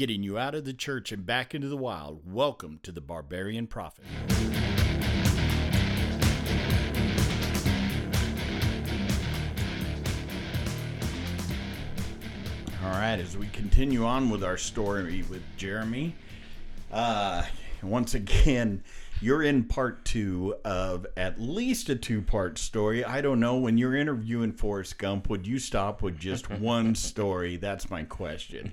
getting you out of the church and back into the wild. Welcome to the Barbarian Prophet. All right, as we continue on with our story with Jeremy, uh, once again, you're in part two of at least a two part story. I don't know. When you're interviewing Forrest Gump, would you stop with just one story? That's my question.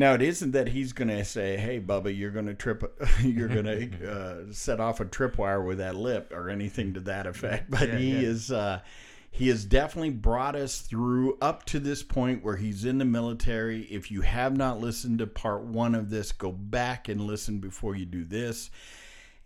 Now it isn't that he's going to say, "Hey, Bubba, you're going to trip, you're going to uh, set off a tripwire with that lip" or anything to that effect. But Yeah, he yeah. is, uh, he has definitely brought us through up to this point where he's in the military. If you have not listened to part one of this, go back and listen before you do this.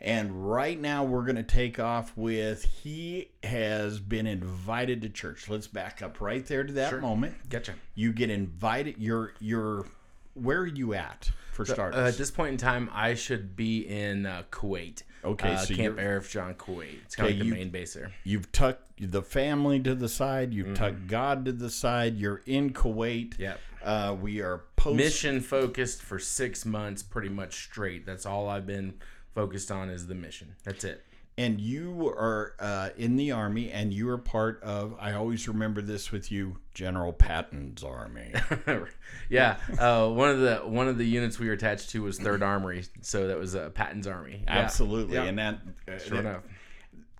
And right now we're going to take off with he has been invited to church. Let's back up right there to that Sure. moment. Gotcha. You get invited. You're you're where are you at for starters? Uh, at this point in time, I should be in uh, Kuwait. Okay, uh, so Camp Arifjan, Kuwait. It's kind Okay, of like the main base there. you've tucked the family to the side. You've Mm-hmm. tucked God to the side. You're in Kuwait. Yep. Uh, we are post. Mission focused for six months, pretty much straight. That's all I've been focused on is the mission. That's it. And you are uh, in the army, and you are part of. I always remember this with you, General Patton's army. yeah, uh, one of the one of the units we were attached to was Third Army, so that was uh, Patton's army. Yeah. Absolutely, Yeah. and that, uh, Sure that- enough.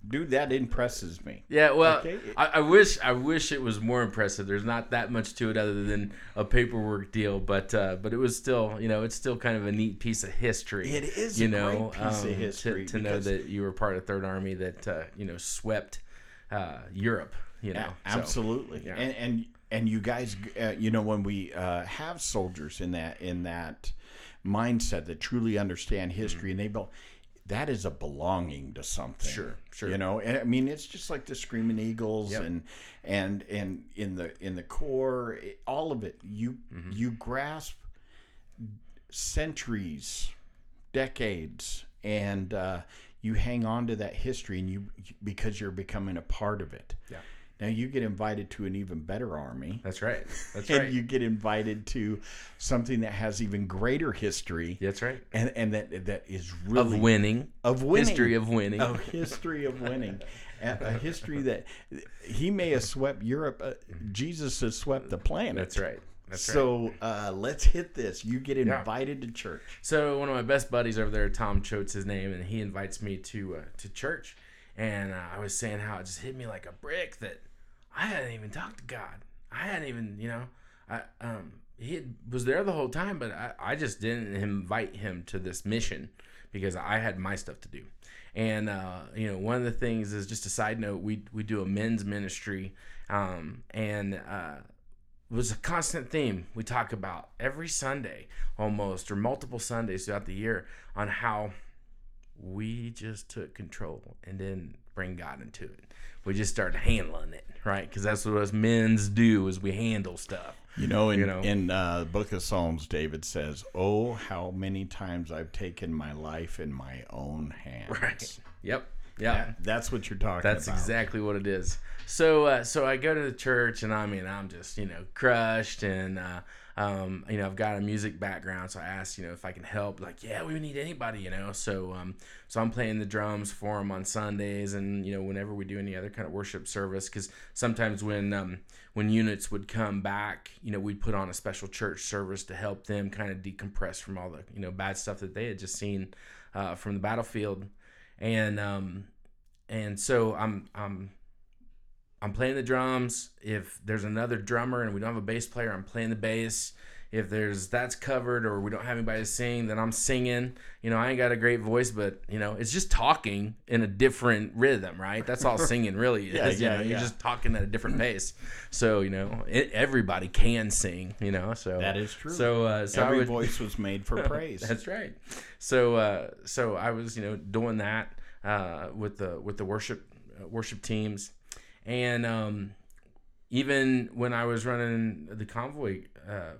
Dude, that impresses me. Yeah, well, Okay. I, I wish I wish it was more impressive. There's not that much to it other than a paperwork deal, but uh, but it was still, you know, it's still kind of a neat piece of history. It is you a know, piece of um, history to, to know that you were part of Third Army that uh, you know swept uh, Europe. You know, A- So, absolutely yeah. and and and you guys uh, you know when we uh, have soldiers in that in that mindset that truly understand Mm-hmm. history and they bel that is a belonging to something Sure, sure. you know and i mean it's just like the screaming eagles Yep. and and and in the in the core it, all of it you Mm-hmm. you grasp centuries decades and uh, you hang on to that history and you because you're becoming a part of it Yeah. Now you get invited to an even better army That's right. That's and right. you get invited to something that has even greater history That's right. and and that that is really Of winning, of winning history of winning. a history of winning a, history that he may have swept Europe uh, Jesus has swept the planet That's right. That's right. so uh, let's hit this you get Yeah. invited to church So one of my best buddies over there, Tom Choate's his name, and he invites me to uh, to church. And uh, I was saying how it just hit me like a brick that I hadn't even talked to God. I hadn't even, you know, I um he had, was there the whole time, but I, I just didn't invite him to this mission because I had my stuff to do. And uh, you know, one of the things is just a side note. We we do a men's ministry, um, and uh, it was a constant theme we talk about every Sunday almost or multiple Sundays throughout the year on how we just took control and didn't bring God into it. We just started handling it, right? Because that's what us men's do is we handle stuff. You know, in You know. in uh, the Book of Psalms, David says, "Oh, how many times I've taken my life in my own hands." Right. Yep. Yeah. That- that's what you're talking about. That's about. exactly what it is. So, uh, so I go to the church, and I mean, I'm just you know crushed, and uh, um, you know I've got a music background, so I asked you know if I can help. Like, yeah, we need anybody, you know. So, um, so I'm playing the drums for them on Sundays, and you know whenever we do any other kind of worship service, because sometimes when um, when units would come back, you know, we'd put on a special church service to help them kind of decompress from all the you know bad stuff that they had just seen uh, from the battlefield, and um, and so I'm I'm I'm playing the drums. If there's another drummer and we don't have a bass player, I'm playing the bass. If there's that's covered or we don't have anybody to sing, then I'm singing. You know, I ain't got a great voice, but you know, it's just talking in a different rhythm, right? That's all singing really is. Yeah, you yeah, know, yeah. You're just talking at a different pace. So you know, it, everybody can sing. You know, so That is true. So uh, so Every would, voice was made for praise. that's right. So uh, so I was you know doing that uh, with the with the worship uh, worship teams, and um, even when I was running the convoy. Uh,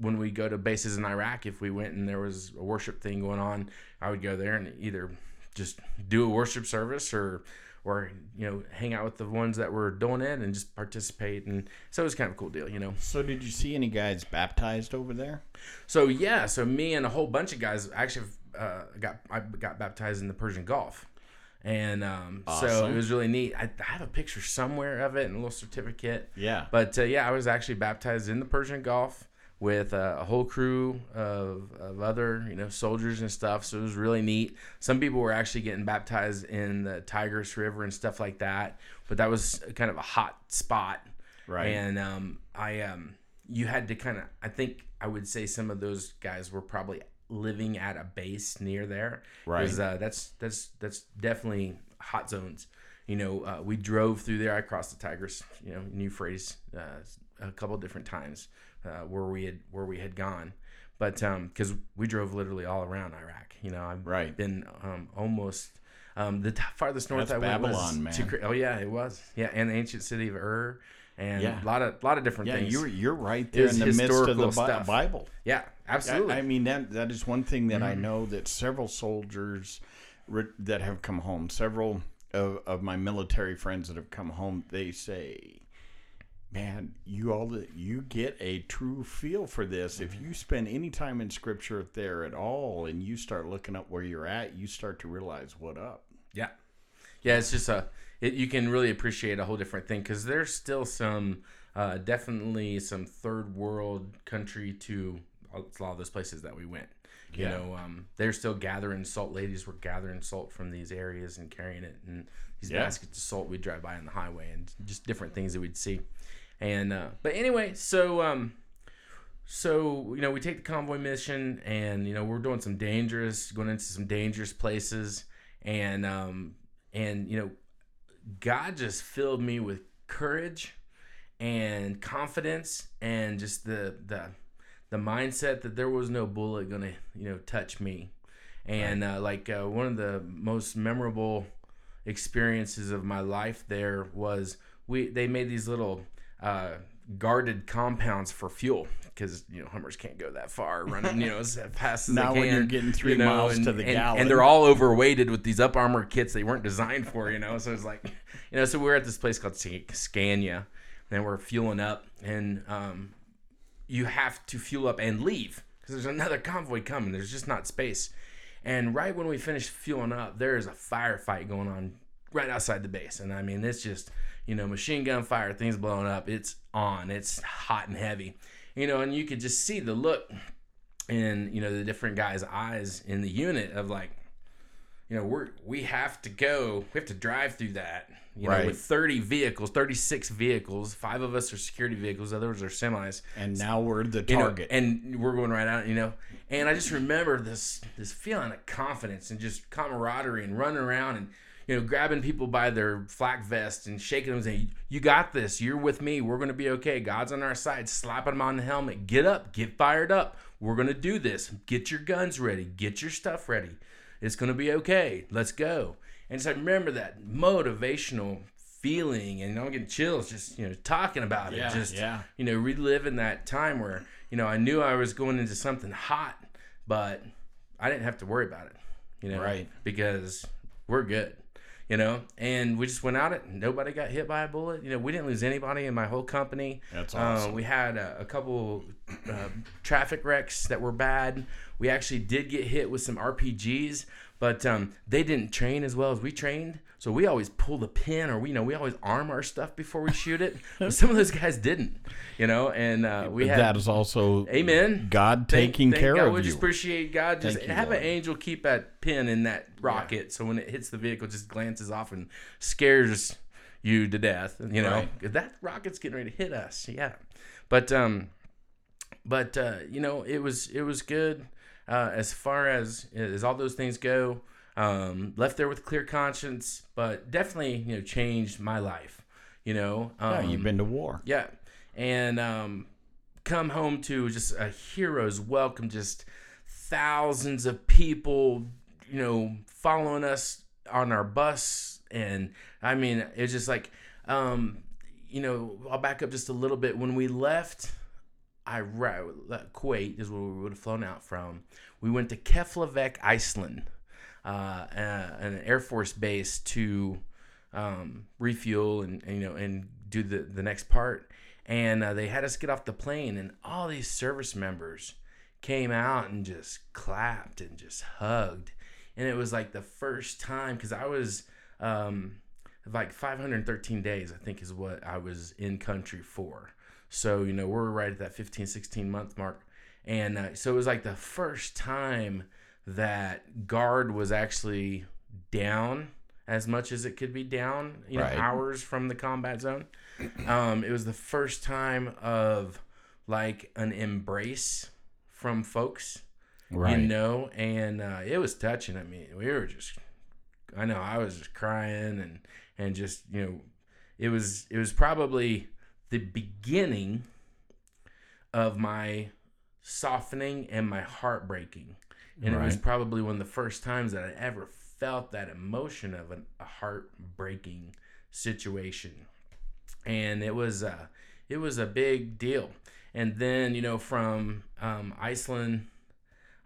when we go to bases in Iraq, if we went and there was a worship thing going on, I would go there and either just do a worship service or or you know hang out with the ones that were doing it and just participate and so it was kind of a cool deal you know So, did you see any guys baptized over there? so yeah so me and a whole bunch of guys actually uh, got I got baptized in the Persian Gulf and um, so it was really neat. I, I have a picture somewhere of it and a little certificate. Yeah. but uh, yeah I was actually baptized in the Persian Gulf with uh, a whole crew of, of other you know soldiers and stuff. So it was really neat. Some people were actually getting baptized in the Tigris River and stuff like that. But that was kind of a hot spot. Right. and um, I um, you had to kind of I think I would say some of those guys were probably living at a base near there. Right. uh, that's that's that's definitely hot zones. You know uh, we drove through there. I crossed the Tigris you know Euphrates uh, a couple different times uh, where we had where we had gone. But because we drove literally all around Iraq. You know I've Right. been um, almost um, the t- farthest north That's I went was Babylon, to man. Cre- oh yeah it was. Yeah and the ancient city of Ur and Yeah. a lot of lot of different yeah, things. you're you're right there in the midst of the historical Bi- stuff. Bible. yeah, absolutely. Mm-hmm. I, I mean that that is one thing that I know that several soldiers re- that have come home, several of, of my military friends that have come home, they say, "Man, you all you get a true feel for this if Mm-hmm. you spend any time in Scripture there at all, and you start looking up where you're at, you start to realize what up." yeah, yeah. It's just a it, you can really appreciate a whole different thing because there's still some uh, definitely some third world country to a lot of those places that we went. You Yeah. know, um, they're still gathering salt. Ladies were gathering salt from these areas and carrying it, and these Yeah. baskets of salt we'd drive by on the highway, and just different things that we'd see. And uh, but anyway, so um, so you know we take the convoy mission and you know we're doing some dangerous going into some dangerous places and um and you know god just filled me with courage and confidence and just the the the mindset that there was no bullet gonna you know touch me. And uh, like uh, one of the most memorable experiences of my life there was we they made these little uh, guarded compounds for fuel because you know Hummers can't go that far running you know as fast as Now they when you're getting three you know, miles and, to the and, gallon. and they're all overweighted with these up armor kits they weren't designed for you know so it's like you know so we're at this place called Sc- Scania and we're fueling up and um, you have to fuel up and leave because there's another convoy coming. There's just not space. And right when we finish fueling up, there is a firefight going on right outside the base. And I mean, it's just, you know, machine gun fire, things blowing up. It's on, it's hot and heavy, you know, and you could just see the look in, you know, the different guys' eyes in the unit of like, you know, we're, we have to go, we have to drive through that, you know, Right. with 30 vehicles, 36 vehicles, five of us are security vehicles, others are semis and now we're the you know, target. and we're going right out, you know. And I just remember this this feeling of confidence and just camaraderie and running around and you know grabbing people by their flak vest and shaking them and saying, "You got this. You're with me. We're gonna be okay. God's on our side." Slapping them on the helmet. Get up. Get fired up. We're gonna do this. Get your guns ready. Get your stuff ready. It's gonna be okay. Let's go. And so I remember that motivational feeling, and I'm getting chills just you know talking about Yeah, it. Just yeah. you know, reliving that time where, you know, I knew I was going into something hot, but I didn't have to worry about it, you know, Right. Because we're good, you know, and we just went out it. Nobody got hit by a bullet. You know, we didn't lose anybody in my whole company. That's Um, awesome. we had a, a couple uh, traffic wrecks that were bad. We actually did get hit with some RPGs, but um, they didn't train as well as we trained. So we always pull the pin, or we you know we always arm our stuff before we shoot it. But some of those guys didn't, you know, and uh, we had that is also Amen. God taking thank care God. of We you. just appreciate God. Just Thank you, have Lord. an angel keep that pin in that rocket, so when it hits the vehicle, just glances off and scares you to death. You know Right. that rocket's getting ready to hit us. Yeah, but um, but uh, you know it was it was good uh, as far as as all those things go. Um, left there with a clear conscience, but definitely you know changed my life. You know, yeah, um, you've been to war. yeah, and um, come home to just a hero's welcome. Just thousands of people, you know, following us on our bus, and I mean, it's just like, um, you know, I'll back up just a little bit. When we left, Iraq, Kuwait is where we would have flown out from. We went to Keflavik, Iceland, uh, uh, an Air Force base to um, refuel and, and, you know and do the the next part. And uh, they had us get off the plane, and all these service members came out and just clapped and just hugged. And it was like the first time because I was um, like 513 days, I think, is what I was in country for. So, you know, we're right at that 15, 16 month mark. And uh, so it was like the first time that guard was actually down as much as it could be down, you know, Right. hours from the combat zone. Um, it was the first time of like an embrace from folks, Right. you know, and uh, it was touching. I mean, we were just, I know, I was just crying and and just you know, it was it was probably the beginning of my softening and my heart breaking. And it was probably one of the first times that I ever felt that emotion of an, a heartbreaking situation. And it was uh, it was a big deal. And then, you know, from um, Iceland,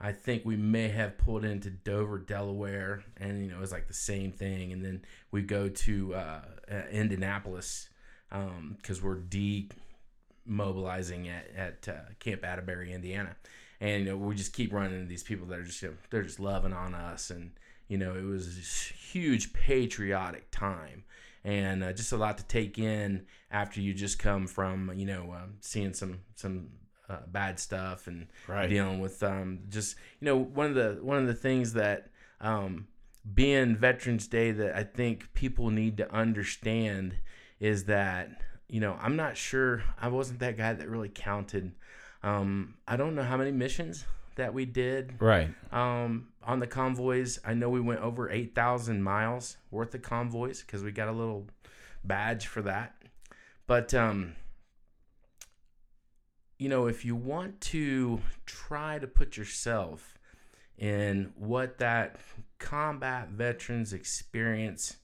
I think we may have pulled into Dover, Delaware, and you know it was like the same thing. And then we go to uh, uh, Indianapolis because we're demobilizing at at uh, Camp Atterbury, Indiana, and you know we just keep running into these people that are just you know, they're just loving on us, and you know it was this huge patriotic time. And uh, just a lot to take in after you just come from, you know, um, seeing some some uh, bad stuff and Right. dealing with um, just you know one of the one of the things that um, being Veterans Day that I think people need to understand is that you know I'm not sure I wasn't that guy that really counted. Um, I don't know how many missions that we did Right. um, on the convoys. I know we went over 8,000 miles worth of convoys because we got a little badge for that. But, um, you know, if you want to try to put yourself in what that combat veterans experience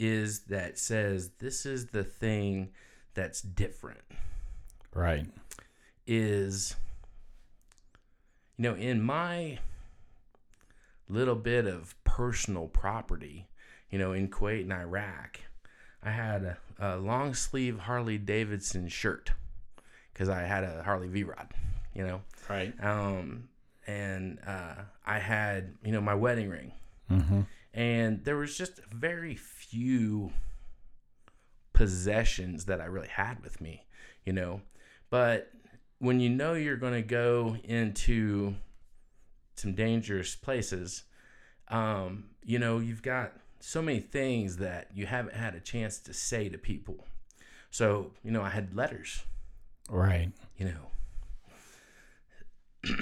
is that says this is the thing that's different Right. is you know in my little bit of personal property you know in kuwait and iraq i had a, a long sleeve harley davidson shirt because i had a harley v-rod you know Right. um, and uh, i had you know my wedding ring Mm-hmm. And there was just very few possessions that I really had with me, you know. But when you know you're going to go into some dangerous places, um, you know, you've got so many things that you haven't had a chance to say to people. So, you know, I had letters, Right. you know.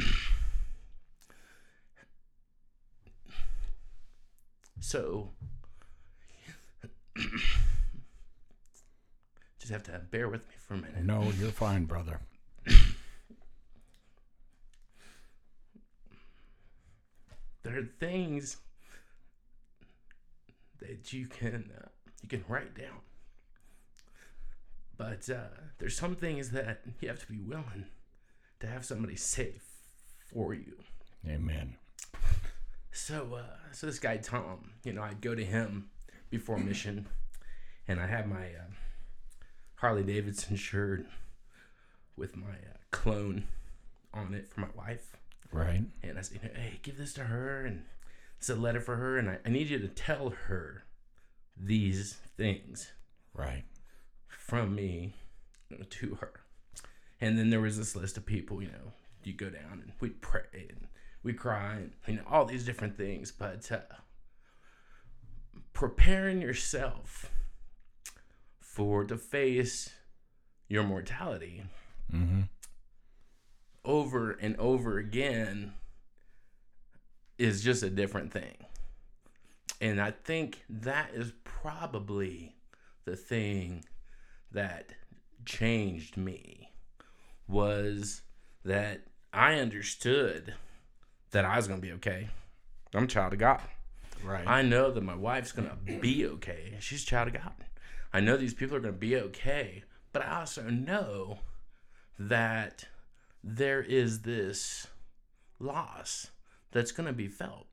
so just have to bear with me for a minute. No, you're fine, brother. There are things that you can uh, you can write down, but uh, there's some things that you have to be willing to have somebody say for you. Amen. So, uh, so this guy Tom, you know, I'd go to him before mission, and I have my uh, Harley Davidson shirt with my uh, clone on it for my wife, Right. and I said, "Hey, give this to her, and it's a letter for her, and I, I need you to tell her these things Right. from me to her." And then there was this list of people, you know, you go down and we'd pray and we cry and you know all these different things, but uh, preparing yourself for to face your mortality Mm-hmm. over and over again is just a different thing. And I think that is probably the thing that changed me was that I understood that I was going to be okay. I'm a child of God. Right. I know that my wife's going to be okay. She's a child of God. I know these people are going to be okay. But I also know that there is this loss that's going to be felt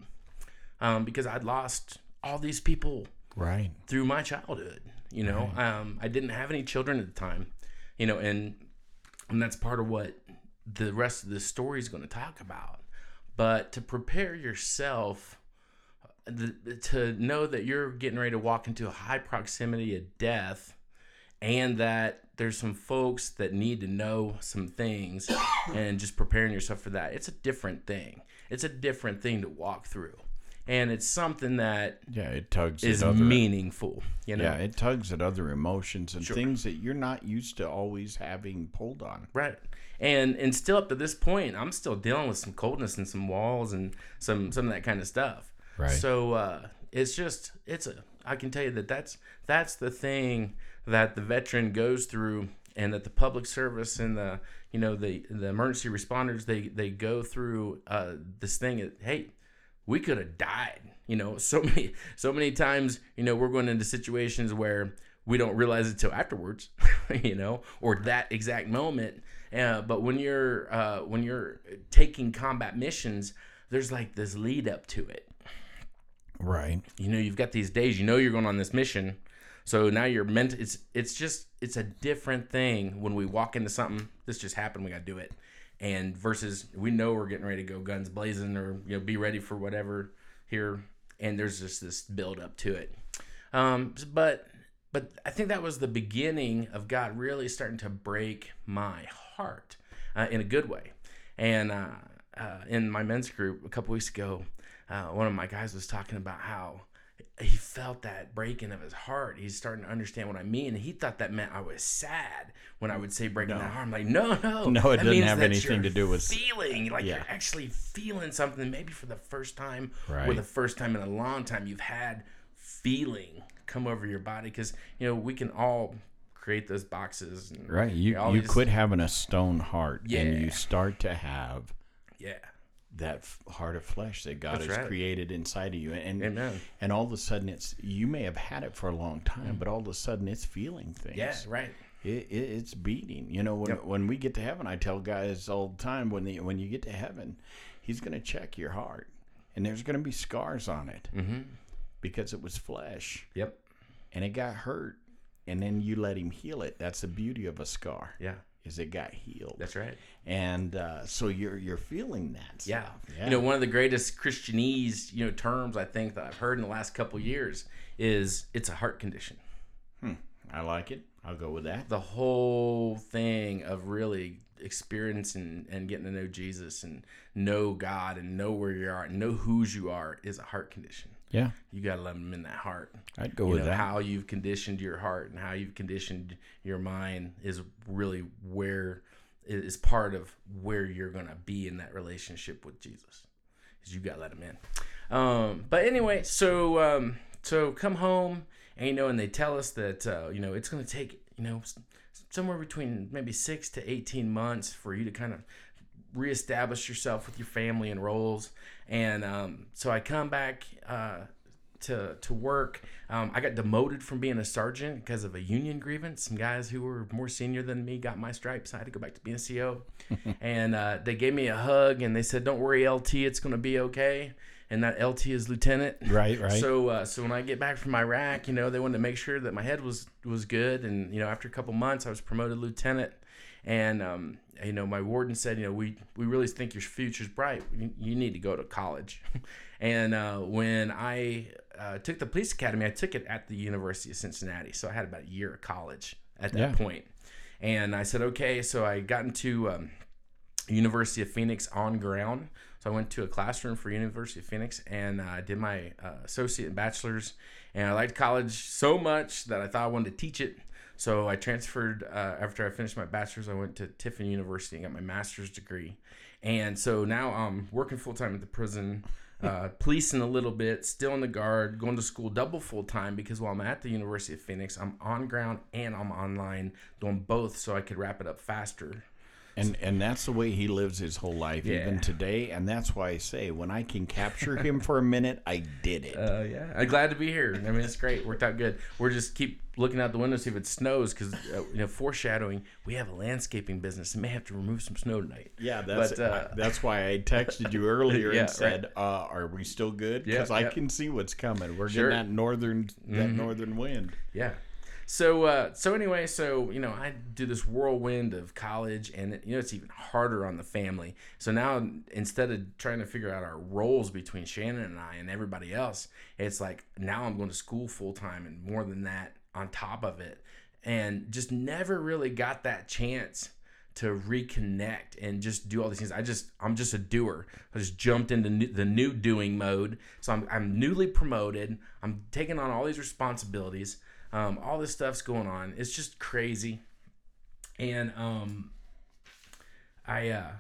um, because I'd lost all these people Right. through my childhood. You know, um, I didn't have any children at the time. You know, and and that's part of what the rest of the story is going to talk about. But to prepare yourself to know that you're getting ready to walk into a high proximity of death and that there's some folks that need to know some things and just preparing yourself for that it's a different thing it's a different thing to walk through and it's something that Yeah, it tugs is at other meaningful you know Yeah, it tugs at other emotions and things that you're not used to always having pulled on. Right. And and still up to this point, I'm still dealing with some coldness and some walls and some some of that kind of stuff. Right. So uh, it's just it's a I can tell you that that's that's the thing that the veteran goes through and that the public service and the you know the the emergency responders they they go through uh, this thing. That, hey, we could have died. You know, so many so many times, you know, we're going into situations where we don't realize it till afterwards, you know, or that exact moment. Uh, but when you're uh, when you're taking combat missions, there's like this lead up to it. Right. You know, you've got these days. You know, you're going on this mission, so now you're meant. It's it's just it's a different thing when we walk into something. This just happened. We got to do it. And versus we know we're getting ready to go guns blazing or you know be ready for whatever here. And there's just this build up to it. Um, but but I think that was the beginning of God really starting to break my heart uh, in a good way. And uh, uh, in my men's group a couple weeks ago, uh, one of my guys was talking about how he felt that breaking of his heart. He's starting to understand what I mean. And he thought that meant I was sad when I would say breaking that heart. I'm like, no, no, No, it That doesn't have anything to do with- feeling. Like Yeah. you're actually feeling something, maybe for the first time or the first time in a long time you've had feeling come over your body. Because you know we can all create those boxes. And, Right. You you these- quit having a stone heart and you start to have Yeah. that f- heart of flesh that God That's has right. created inside of you and Amen. and all of a sudden it's you may have had it for a long time but all of a sudden it's feeling things. Yeah. Right. It, it, it's beating. You know, when Yep. when we get to heaven, I tell guys all the time when the when you get to heaven, He's going to check your heart, and there's going to be scars on it Mm-hmm. because it was flesh Yep. and it got hurt, and then you let Him heal it. That's the beauty of a scar Yeah. is it got healed, That's right. and uh, so you're you're feeling that. Yeah. stuff. You know, one of the greatest Christianese, you know, terms I think that I've heard in the last couple years is it's a heart condition. Hmm. I like it. I'll go with that. The whole thing of really experiencing and getting to know Jesus and know God and know where you are and know whose you are is a heart condition. Yeah, You got to let them in that heart. I'd go you with know, that. how you've conditioned your heart and how you've conditioned your mind is really where is part of where you're gonna be in that relationship with Jesus. Is you gotta let him in. Um, but anyway, so um, so come home and you know, and they tell us that uh, you know it's gonna take you know somewhere between maybe six to eighteen months for you to kind of reestablish yourself with your family and roles. And um, so I come back uh, to to work. Um, I got demoted from being a sergeant because of a union grievance. Some guys who were more senior than me got my stripes. I had to go back to being a CO, and uh, they gave me a hug and they said, "Don't worry, LT, it's going to be okay." And that LT is lieutenant. Right, right. So, uh, so when I get back from Iraq, you know, they wanted to make sure that my head was was good, and you know, after a couple months, I was promoted lieutenant, and um, you know, my warden said, you know, we we really think your future's bright. You, you need to go to college, and uh, when I uh, took the police academy, I took it at the University of Cincinnati, so I had about a year of college at that Yeah. point. and I said, okay, so I got into um, University of Phoenix on ground. So I went to a classroom for University of Phoenix and I did my uh, associate and bachelor's. And I liked college so much that I thought I wanted to teach it. So I transferred uh, after I finished my bachelor's. I went to Tiffin University and got my master's degree. And so now I'm working full time at the prison, uh, policing a little bit, still in the guard, going to school double full time because while I'm at the University of Phoenix, I'm on ground and I'm online doing both so I could wrap it up faster. And and that's the way he lives his whole life, even today. And that's why I say, when I can capture him for a minute, I did it. Uh, yeah, I'm glad to be here. I mean, it's great. Worked out good. We're just keep looking out the window see if it snows because uh, you know foreshadowing. We have a landscaping business and may have to remove some snow tonight. yeah, that's but, uh, that's why I texted you earlier Yeah, and said, uh, "Are we still good?" Because Yeah, I can see what's coming. We're Sure. getting that northern that Mhm. northern wind. Yeah. So uh, so anyway, so you know, I do this whirlwind of college, and you know, it's even harder on the family. So now, instead of trying to figure out our roles between Shannon and I and everybody else, it's like now I'm going to school full time, and more than that on top of it, and just never really got that chance to reconnect and just do all these things. I just I'm just a doer. I just jumped into new, the new doing mode. So I'm I'm newly promoted. I'm taking on all these responsibilities. Um, all this stuff's going on. It's just crazy. And um, I uh,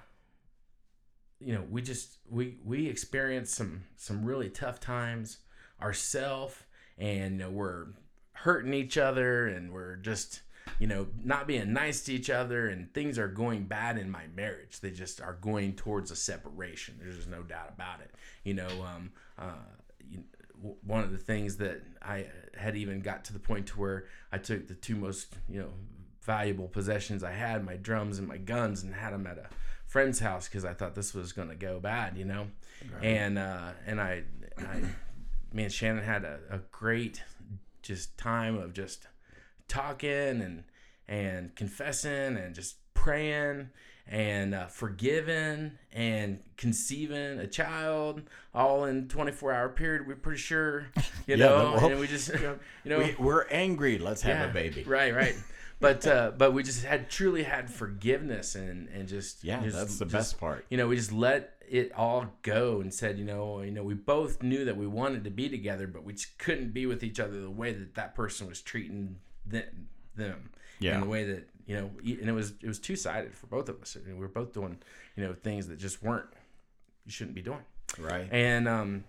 you know we just we we experienced some some really tough times ourselves, and you know, we're hurting each other, and we're just you know, not being nice to each other and things are going bad in my marriage. They just are going towards a separation. There's just no doubt about it. You know, um, uh, one of the things that I had even got to the point to where I took the two most, you know, valuable possessions I had, my drums and my guns, and had them at a friend's house because I thought this was going to go bad, you know, and uh, and I, I, me and Shannon had a, a great just time of just talking and and confessing and just praying and uh, forgiving and conceiving a child all in 24 hour period we're pretty sure you Yeah, know well, and we just you know We, we're angry. Let's have yeah, a baby. right right but uh, but we just had truly had forgiveness and and just Yeah, just- that's the just, best part. you know we just let it all go and said you know you know we both knew that we wanted to be together but we just couldn't be with each other the way that that person was treating them, them Yeah. and the way that you know and it was it was two-sided for both of us I mean, we were both doing you know things that just weren't you shouldn't be doing Right. and um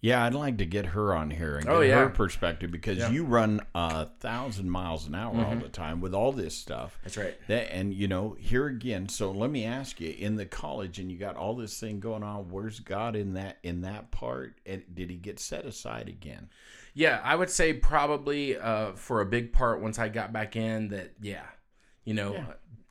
Yeah, I'd like to get her on here and get Oh, yeah. her perspective because Yeah. you run a thousand miles an hour all Mhm. the time with all this stuff. that's right That and you know here again. So let me ask you: in the college, and you got all this thing going on. Where's God in that in that part? And did he get set aside again? Yeah, I would say probably uh, for a big part once I got back in that yeah, you know, Yeah.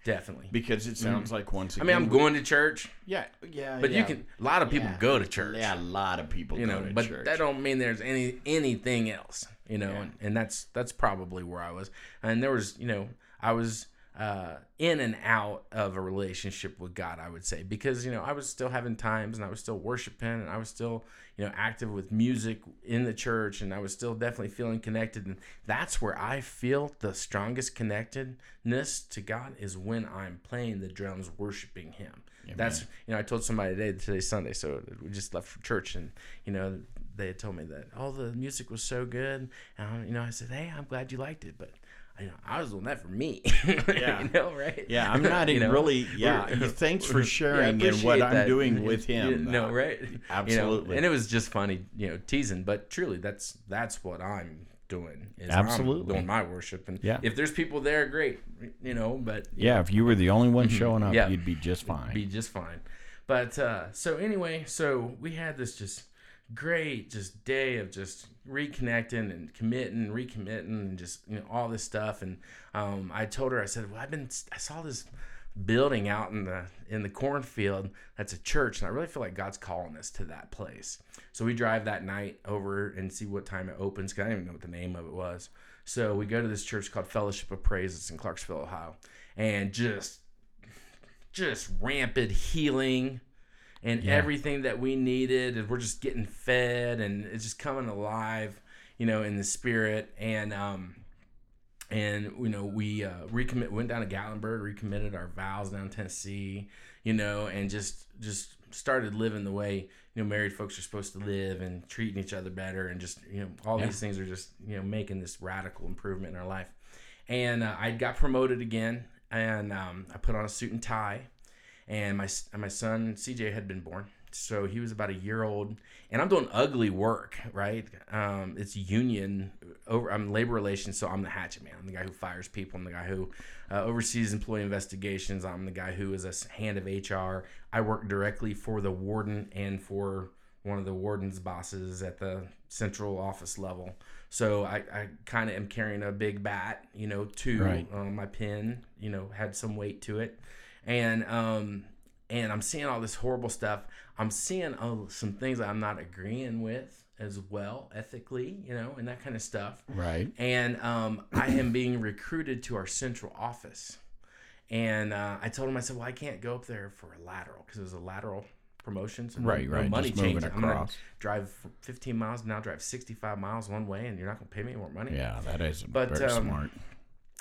definitely. Because it sounds like once Again, I mean, I'm going to church, Yeah, yeah. but yeah, you can. A lot of people yeah. go to church, Yeah, a lot of people you go know, to but church. that don't mean there's any anything else, you know, Yeah. and, and that's that's probably where I was. And there was, you know, I was uh, in and out of a relationship with God, I would say, because you know I was still having times and I was still worshiping and I was still you know active with music in the church and I was still definitely feeling connected and that's where I feel the strongest connectedness to God is when I'm playing the drums worshiping him. That's you know I told somebody today today's Sunday so we just left for church and you know they had told me that all the music was so good and you know I said hey I'm glad you liked it but you know I was doing that for me Yeah. you know right Yeah, I'm not You know? really. Yeah, thanks for Yeah, sharing and what appreciate I'm doing with him. Yeah, no, right? You know, Absolutely. and it was just funny, you know, teasing. But truly, that's that's what I'm doing. Is Absolutely. I'm doing my worship, and Yeah. if there's people there, great, you know. But yeah, if you were the only one showing up, Mm-hmm. Yeah. you'd be just fine. be just fine. But uh, so anyway, so we had this just great just day of just reconnecting and committing, recommitting, and just you know all this stuff. And um, I told her, I said, well, I've been, I saw this building out in the in the cornfield that's a church and i really feel like god's calling us to that place. So we drive that night over and see what time it opens 'cause i didn't even know what the name of it was. So we go to this church called fellowship of praise. It's in clarksville ohio. And just just rampant healing and Yeah. everything that we needed and we're just getting fed and it's just coming alive you know in the spirit and um and you know we uh recommit went down to gatlinburg recommitted our vows down in tennessee you know and just just started living the way you know married folks are supposed to live and treating each other better and just you know all Yeah. these things are just you know making this radical improvement in our life and uh, i got promoted again and um, i put on a suit and tie and my and my son CJ had been born, so he was about a year old, and I'm doing ugly work, right? Um, it's union over. I'm labor relations, so I'm the hatchet man. I'm the guy who fires people. I'm the guy who uh, oversees employee investigations. I'm the guy who is a hand of HR. I work directly for the warden and for one of the warden's bosses at the central office level. So I, I kind of am carrying a big bat, you know, to Right. um, my pen, you know, had some weight to it. And, um, and I'm seeing all this horrible stuff. I'm seeing oh, some things that I'm not agreeing with as well, ethically, you know, and that kind of stuff. Right. And um, I am being recruited to our central office. And uh, I told him, I said, well, I can't go up there for a lateral because it was a lateral promotion. So no- Right, no right, money just moving change. I'm gonna drive 15 miles now, drive 65 miles one way, and you're not going to pay me any more money. Yeah, that is But, very um, smart.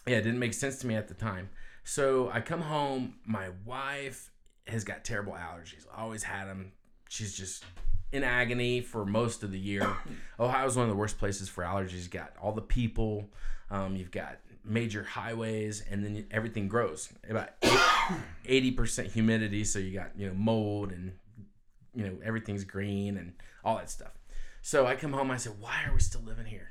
Yeah, it didn't make sense to me at the time. So I come home. My wife has got terrible allergies. Always had them. She's just in agony for most of the year. Ohio's one of the worst places for allergies. You got all the people. Um, you've got major highways, and then everything grows. About eighty percent humidity, so you got you know mold and you know everything's green and all that stuff. So I come home. I said, "Why are we still living here?"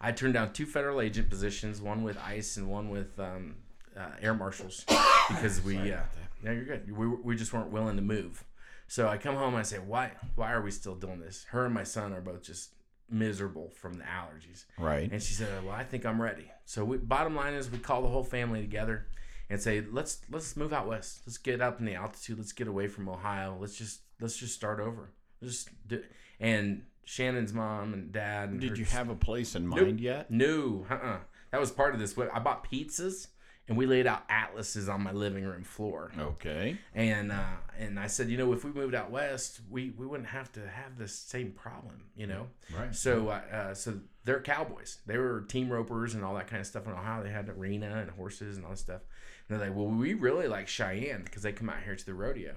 I turned down two federal agent positions, one with ICE and one with um, uh, air marshals, because we. Uh, no, you're good. We, we just weren't willing to move. So I come home and I say, why why are we still doing this? Her and my son are both just miserable from the allergies. Right. And she said, well, I think I'm ready. So we, bottom line is we call the whole family together and say, let's let's move out west. Let's get up in the altitude. Let's get away from Ohio. Let's just let's just start over. Just do. And Shannon's mom and dad. And Did her you have a place in mind yet? no, uh-uh. That was part of this. I bought pizzas and we laid out atlases on my living room floor. Okay. And uh, and I said, you know, if we moved out west, we, we wouldn't have to have this same problem, you know. Right. So uh, uh, so they're cowboys. They were team ropers and all that kind of stuff in Ohio. They had arena and horses and all this stuff. And they're like, well, we really like Cheyenne because they come out here to the rodeo.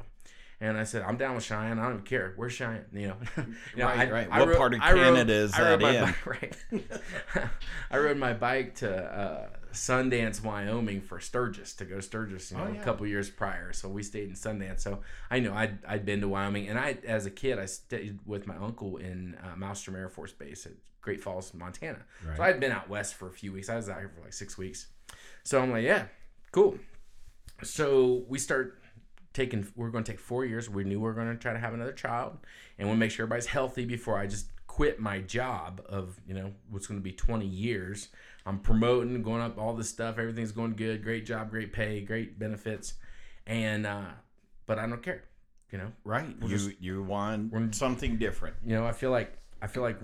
And I said, I'm down with Cheyenne. I don't even care. Where's Cheyenne? You know, You know, Right, I- right. I What rode- part of I rode- Canada is I rode that my in? bike- right. I rode my bike to uh, Sundance, Wyoming for Sturgis to go Sturgis, you know, Oh, yeah. a couple years prior. So we stayed in Sundance. So I know I'd, I'd been to Wyoming, and I, as a kid, I stayed with my uncle in uh, Malmstrom Air Force Base at Great Falls, Montana. So I'd been out west for a few weeks. I was out here for like six weeks. So I'm like, yeah, cool. So we start taking. We're going to take four years. We knew we were going to try to have another child, and we'll make sure everybody's healthy before I just quit my job of you know what's going to be 20 years. I'm promoting, going up all this stuff. Everything's going good. Great job, great pay, great benefits, and uh, but I don't care. You know, Right. We'll you just- you want we're- something different. you know, I feel like I feel like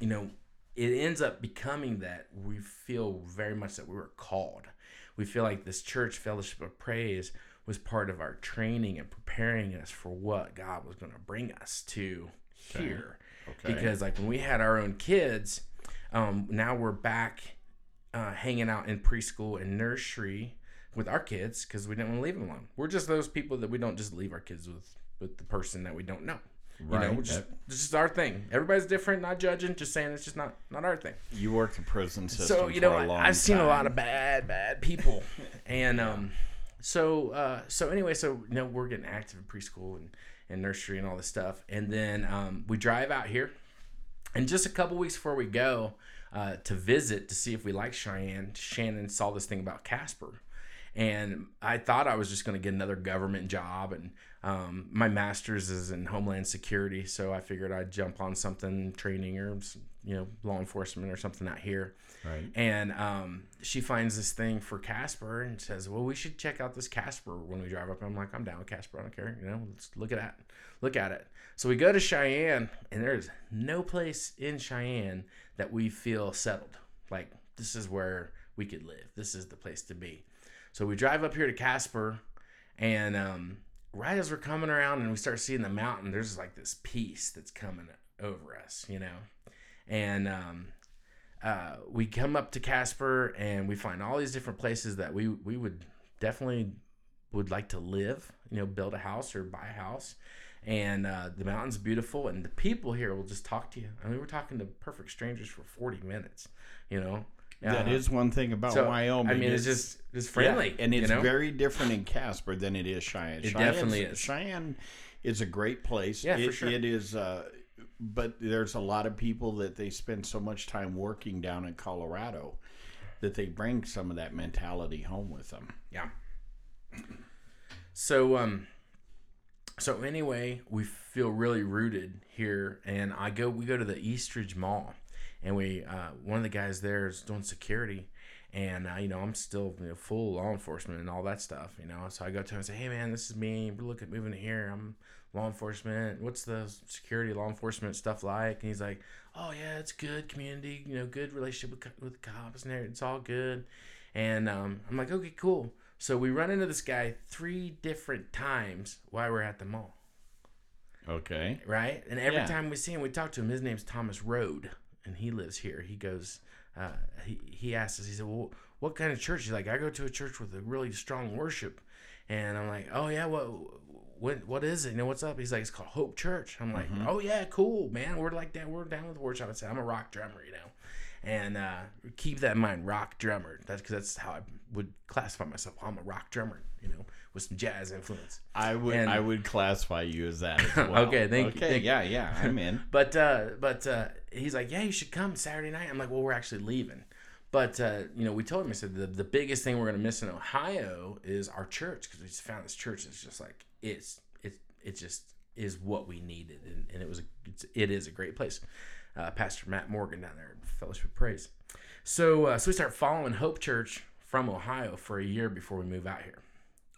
you know, it ends up becoming that we feel very much that we were called. We feel like this church fellowship of praise was part of our training and preparing us for what God was going to bring us to here. Okay. Because like when we had our own kids, um, now we're back uh, hanging out in preschool and nursery with our kids because we didn't want to leave them alone. We're just those people that we don't just leave our kids with with the person that we don't know. You know, Right, just, that- it's just our thing. Everybody's different, not judging, just saying it's just not not our thing. You worked in prison system So you know, for a I- I've seen a lot of bad, bad people, and um, so uh, so anyway, so you know, we're getting active in preschool and, and nursery and all this stuff, and then um, we drive out here, and just a couple weeks before we go uh, to visit to see if we like Cheyenne, Shannon saw this thing about Casper. And I thought I was just going to get another government job, and um, my master's is in Homeland Security, so I figured I'd jump on something training or you know law enforcement or something out here. Right. And um, she finds this thing for Casper and says, "Well, we should check out this Casper when we drive up." I'm like, "I'm down with Casper. I don't care. You know, let's look at that. Look at it." So we go to Cheyenne, and there's no place in Cheyenne that we feel settled. Like this is where we could live. This is the place to be. So we drive up here to Casper, and um, right as we're coming around and we start seeing the mountain, there's like this peace that's coming over us, you know, and um, uh, we come up to Casper and we find all these different places that we we would definitely would like to live, you know, build a house or buy a house. And uh, the mountain's beautiful, and the people here will just talk to you. I mean, we're talking to perfect strangers for forty minutes, you know. That Uh, is one thing about so, Wyoming. I mean, it's is- just it's friendly, Yeah, and it's you know? very different in Casper than it is Cheyenne. It Cheyenne's- definitely is. Cheyenne it's a great place. Yeah, it, for sure. It is, uh, but there's a lot of people that they spend so much time working down in Colorado that they bring some of that mentality home with them. Yeah. So um so anyway, we feel really rooted here and I go we go to the Eastridge Mall and we uh one of the guys there is doing security and uh, you know I'm still you know, full law enforcement and all that stuff, you know. So I go to him and say, "Hey man, this is me. We're looking at moving here. I'm law enforcement. What's the security law enforcement stuff like?" And he's like, "Oh yeah, it's good community. You know, good relationship with with cops and. It's all good." And um, I'm like, "Okay, cool." So we run into this guy three different times while we're at the mall, Okay. right? And every Yeah. time we see him, we talk to him. His name's Thomas road and he lives here. He goes, uh, he he asked us. He said, "Well, what kind of church?" He's like, "I go to a church with a really strong worship." And I'm like, "Oh yeah, what what what is it? You know what's up?" He's like, "It's called Hope Church." I'm like, "Oh yeah, cool, man. We're like that. We're down with the worship." I said, "I'm a rock drummer, you know." And uh, keep that in mind, rock drummer. That's because that's how I would classify myself. I'm a rock drummer, you know, with some jazz influence. I would And- I would classify you as that. As well. Okay, thank you, okay, thank yeah, yeah, I'm in. But uh, but uh, he's like, yeah, you should come Saturday night. I'm like, well, we're actually leaving. But uh, you know, we told him. I said the, the biggest thing we're gonna miss in Ohio is our church because we just found this church is just like it's it it just is what we needed, and, and it was a it's, it is a great place. Uh, Pastor Matt Morgan down there at Fellowship Praise. So uh, so we start following Hope Church from Ohio for a year before we move out here.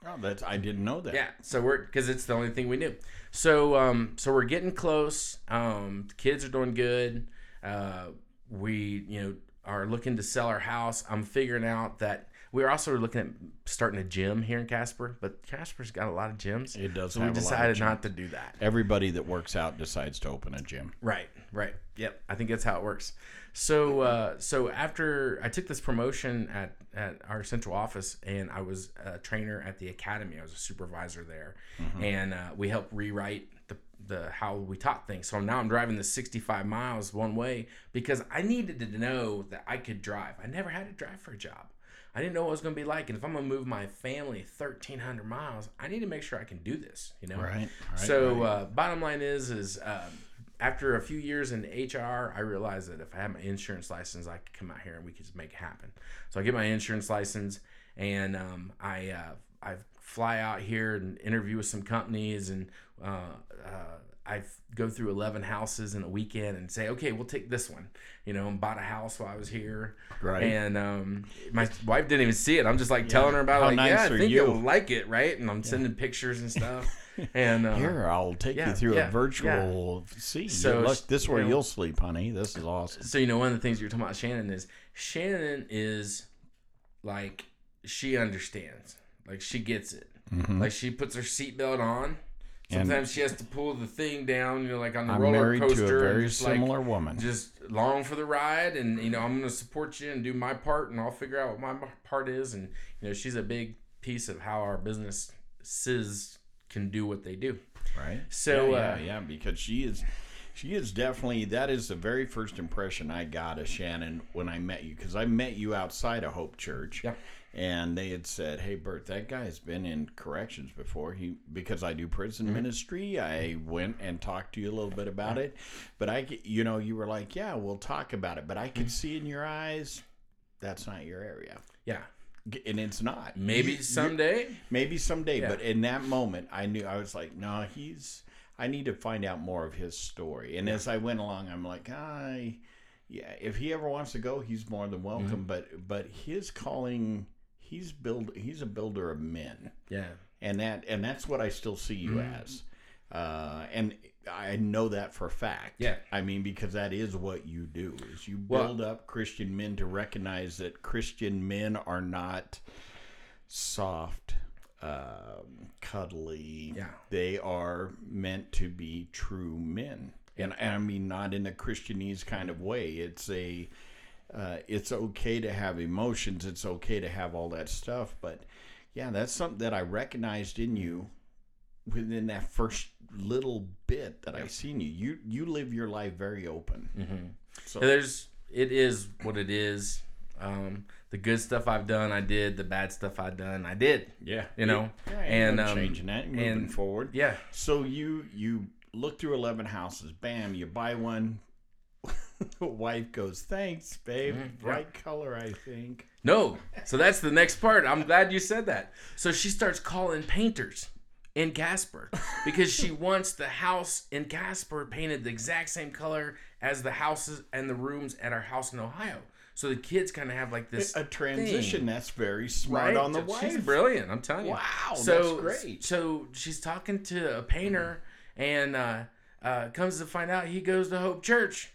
Oh, that's I didn't know that. Yeah, so we're because it's the only thing we knew. So um, so we're getting close. Um, the kids are doing good. Uh, we you know are looking to sell our house. I'm figuring out that we're also looking at starting a gym here in Casper, but Casper's got a lot of gyms. It does So we a lot of decided not to do that. Everybody that works out decides to open a gym. Right, right. Yep. I think that's how it works. So, uh, so after I took this promotion at, at our central office, and I was a trainer at the academy. I was a supervisor there, and uh, we helped rewrite the the how we taught things. So now I'm driving the 65 miles one way because I needed to know that I could drive. I never had to drive for a job. I didn't know what it was going to be like, and if I'm going to move my family 1,300 miles, I need to make sure I can do this. You know, Right. right so right. Uh, bottom line is, is um, after a few years in HR, I realized that if I had my insurance license, I could come out here and we could just make it happen. So I get my insurance license, and um, I uh, I fly out here and interview with some companies, and uh, uh, I go through eleven houses in a weekend and say, okay, we'll take this one. You know, and bought a house while I was here, Right. And um, my wife didn't even see it. I'm just like telling her about, How it, like, nice yeah, I think you? you'll like it, right? And I'm sending pictures and stuff. And uh, Here, I'll take yeah, you through yeah, a virtual seat. So, Look, this is where you know- you'll sleep, honey. This is awesome. so you know one of the things you're talking about Shannon is Shannon is like she understands. Like she gets it. Mhm. Like she puts her seatbelt on. And- Sometimes she has to pull the thing down, you know, like on the I'm roller married coaster. to a very just like woman. just long for the ride and you know i'm going to support you and do my part and i'll figure out what my part is and you know she's a big piece of how our businesses can do what they do right? So, yeah, uh, yeah, yeah, because she is, she is definitely that is the very first impression I got of Shannon when I met you because I met you outside of Hope Church. Yeah. And they had said, "Hey, Bert, that guy's been in corrections before. He because I do prison Mm-hmm. ministry. I went and talked to you a little bit about it, but I, you know, you were like, yeah, we'll talk about it. But I Mm-hmm. could see in your eyes, that's not your area, yeah and it's not. maybe You- you- someday Maybe someday, Yeah. but in that moment, I knew I was like, no, he's. I need to find out more of his story. And as I went along, I'm like, I, yeah, if he ever wants to go, he's more than welcome. Mm-hmm. But but his calling, he's build, he's a builder of men, yeah and that and that's what I still see you Mm-hmm. as. Uh, and I know that for a fact. Yeah. I mean, because that is what you do is you Well- build up Christian men to recognize that Christian men are not soft, um, cuddly. Yeah. They are meant to be true men. And, and I mean, not in a Christianese kind of way. It's a, uh, it's okay to have emotions. It's okay to have all that stuff. But yeah, that's something that I recognized in you within that first little bit that I seen you. You you live your life very open. mm-hmm. So there's it is what it is Um, the good stuff I've done, I did. The bad stuff I've done, I did. Yeah, You know, yeah, and, um, changing that, and moving and- forward. Yeah. So you you look through eleven houses, bam, you buy one. Wife goes, thanks, babe. Bright color, I think. No. So that's the next part. I'm glad you said that. So she starts calling painters in Casper because she wants the house in Casper painted the exact same color as the houses and the rooms at our house in Ohio. So the kids kind of have like this A transition thing, that's very smart right? on the She's wife. brilliant. I'm telling you. Wow, so that's great. So she's talking to a painter, and uh, uh, comes to find out he goes to Hope Church.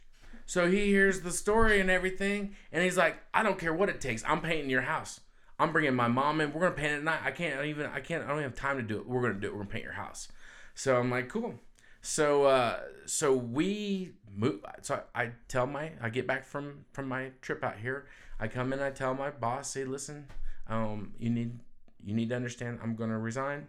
So he hears the story and everything, and he's like, "I don't care what it takes. I'm painting your house. I'm bringing my mom in. We're gonna paint it tonight. I can't even. I can't. I don't have time to do it. We're gonna do it. We're gonna paint your house." So I'm like, "Cool." So uh, so we move. So I, tell my I get back from from my trip out here. I come in. I tell my boss, "Say, listen, um, you need you need to understand. I'm gonna resign.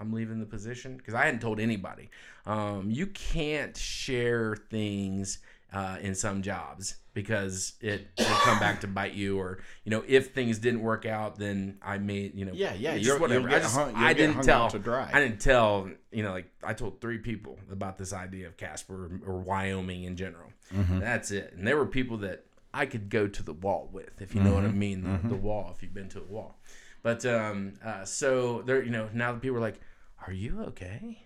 I'm leaving the position because I hadn't told anybody. Um, you can't share things uh, in some jobs because it will come back to bite you, or you know, if things didn't work out, then I may, you know, Yeah, yeah, you're- whatever. I just hung- I didn't tell to dry. I didn't tell you know, like I told three people about this idea of Casper or Wyoming in general. Mm-hmm. That's it, and there were people that I could go to the wall with, if you know what I Mm-hmm. mean, the, the wall. If you've been to a wall, but um, uh, so there, you know, now the people are like, "Are you okay?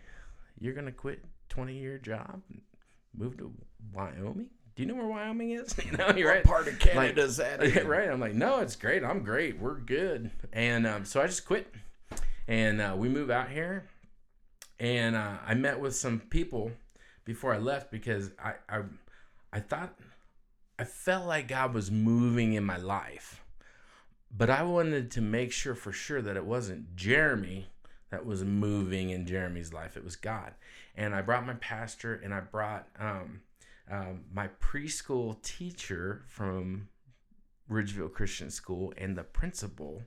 You're gonna quit twenty year job, and move to Wyoming? Do you know where Wyoming is? you know, you're right. Part of Canada's that? Yeah, right. I'm like, no, it's great. I'm great. We're good. And um, so I just quit, and uh, we move out here, and uh, I met with some people before I left because I, I I thought I felt like God was moving in my life, but I wanted to make sure for sure that it wasn't Jeremy that was moving in Jeremy's life. It was God, and I brought my pastor and I brought um, um, my preschool teacher from Ridgeville Christian School and the principal